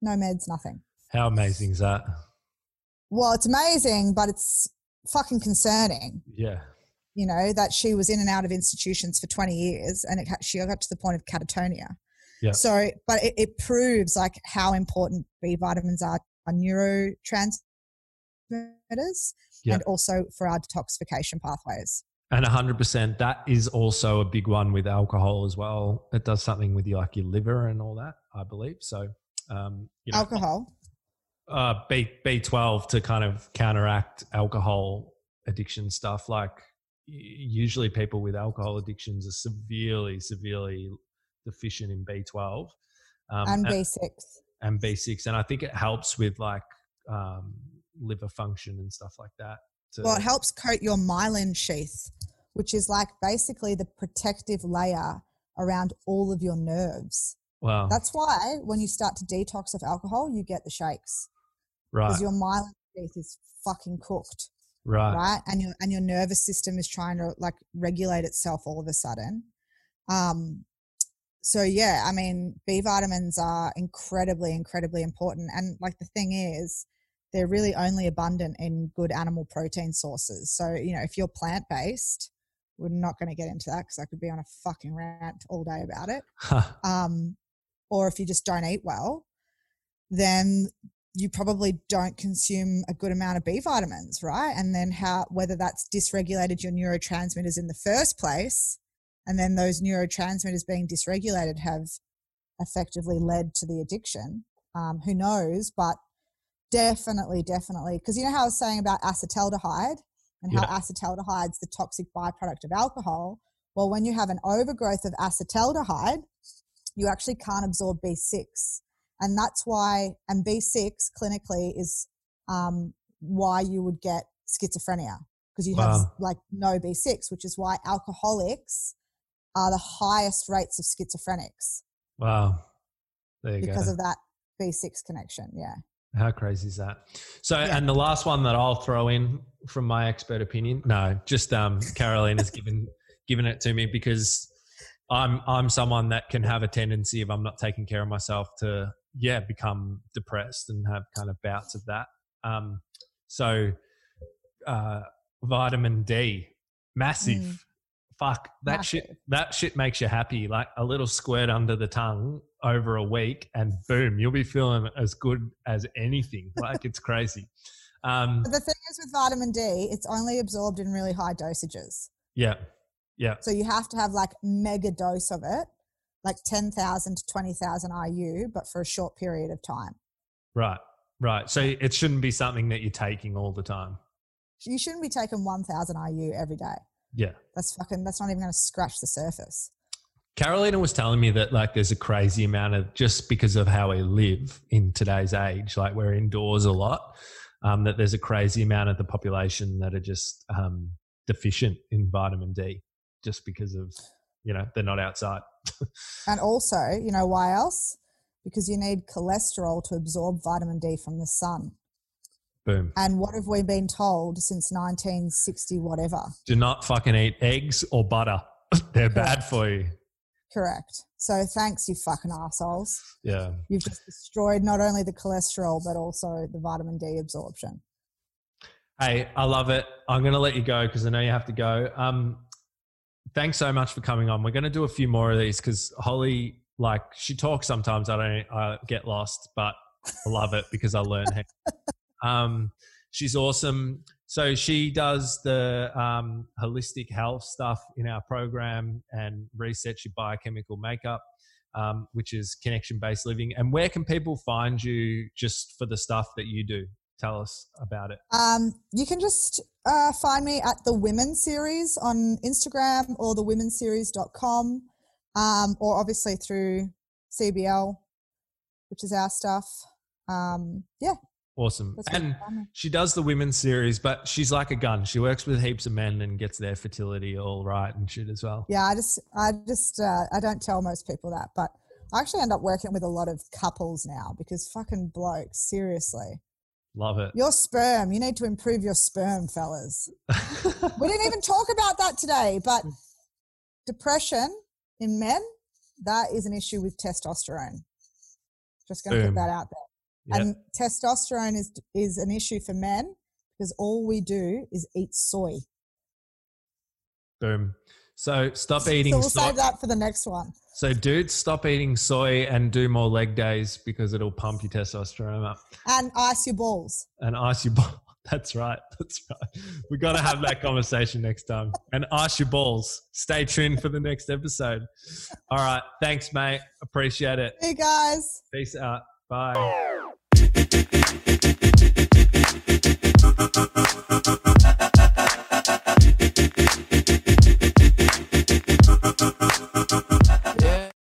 no meds, nothing. How amazing is that? Well, it's amazing, but it's fucking concerning, Yeah. you know, that she was in and out of institutions for 20 years and it, she got to the point of catatonia. Yeah. So, but it, it proves like how important B vitamins are, are neurotransmitters Yeah. and also for our detoxification pathways. And 100%, that is also a big one with alcohol as well. It does something with your, like your liver and all that, I believe. So, um, you know, Alcohol. uh, B, B12 to kind of counteract alcohol addiction stuff. Like usually people with alcohol addictions are severely, severely deficient in B12 um, and B6. and B6. And I think it helps with like um, liver function and stuff like that. To, Well, it helps coat your myelin sheath, which is like basically the protective layer around all of your nerves. wow. That's why when you start to detox of alcohol, you get the shakes right. because your myelin sheath is fucking cooked, right. right? And your and your nervous system is trying to like regulate itself all of a sudden. Um, so yeah, I mean, B vitamins are incredibly, incredibly important. And like the thing is, they're really only abundant in good animal protein sources. So, you know, if you're plant based, we're not going to get into that because I could be on a fucking rant all day about it. Um, or if you just don't eat well, then you probably don't consume a good amount of B vitamins, right? And then how whether that's dysregulated your neurotransmitters in the first place, and then those neurotransmitters being dysregulated have effectively led to the addiction. Um, who knows? But definitely, definitely, because you know how I was saying about acetaldehyde and how Yeah. acetaldehyde's the toxic byproduct of alcohol. Well, when you have an overgrowth of acetaldehyde, you actually can't absorb B6. And that's why, and B6 clinically is um, why you would get schizophrenia because you have like no B6, which is why alcoholics are the highest rates of schizophrenics Wow. There you because go. of that B6 connection. Yeah. How crazy is that? So, Yeah. and the last one that I'll throw in from my expert opinion, no, just um, Carolina's given given it to me because I'm I'm someone that can have a tendency if I'm not taking care of myself to yeah become depressed and have kind of bouts of that. Um, so, uh, vitamin D, massive. Mm. Fuck that shit. That shit makes you happy. Like a little squirt under the tongue over a week, and boom, you'll be feeling as good as anything. Like it's crazy. Um, the thing is with vitamin D, it's only absorbed in really high dosages. yeah, yeah, So you have to have like mega dose of it, like 10,000 to 20,000 IU, but for a short period of time. right, right. So it shouldn't be something that you're taking all the time. You shouldn't be taking 1,000 IU every day. Yeah. That's fucking, that's not even going to scratch the surface. Carolina was telling me that like there's a crazy amount of just because of how we live in today's age, like we're indoors a lot, um, that there's a crazy amount of the population that are just um, deficient in vitamin D, just because of you know they're not outside. And also, you know why else? Because you need cholesterol to absorb vitamin D from the sun. Boom. And what have we been told since 1960, whatever? Do not fucking eat eggs or butter. they're bad for you. Correct. So thanks, you fucking assholes. Yeah. You've just destroyed not only the cholesterol, but also the vitamin D absorption. Hey, I love it. I'm going to let you go because I know you have to go. Um, thanks so much for coming on. We're going to do a few more of these because Holly, like, she talks sometimes. I don't, I get lost, but I love it because I learn. um, she's awesome. So she does the um, holistic health stuff in our program and resets your biochemical makeup, um, which is connection based living. And where can people find you just for the stuff that you do? Tell us about it. Um, you can just uh, find me at the Women Series on Instagram or thewomenseries.com um, or obviously through CBL, which is our stuff. Um, yeah, Awesome. that's And she does the women's series, but she's like a gun. She works with heaps of men and gets their fertility all right and shit as well. Yeah, I just, I just, uh, I don't tell most people that, but I actually end up working with a lot of couples now because fucking blokes, seriously. Love it. Your sperm, you need to improve your sperm, fellas. We didn't even talk about that today, but depression in men, that is an issue with testosterone. Just going to put that out there. Yep. And testosterone is is an issue for men because all we do is eat soy. Boom. So stop eating. So we'll soy. save that for the next one. So dudes, stop eating soy and do more leg days because it'll pump your testosterone up And ice your balls. and ice your balls. That's right. That's right. We got to have that conversation next time. And ice your balls. Stay tuned for the next episode. All right. Thanks, mate. Appreciate it. Hey guys. Peace out. Bye.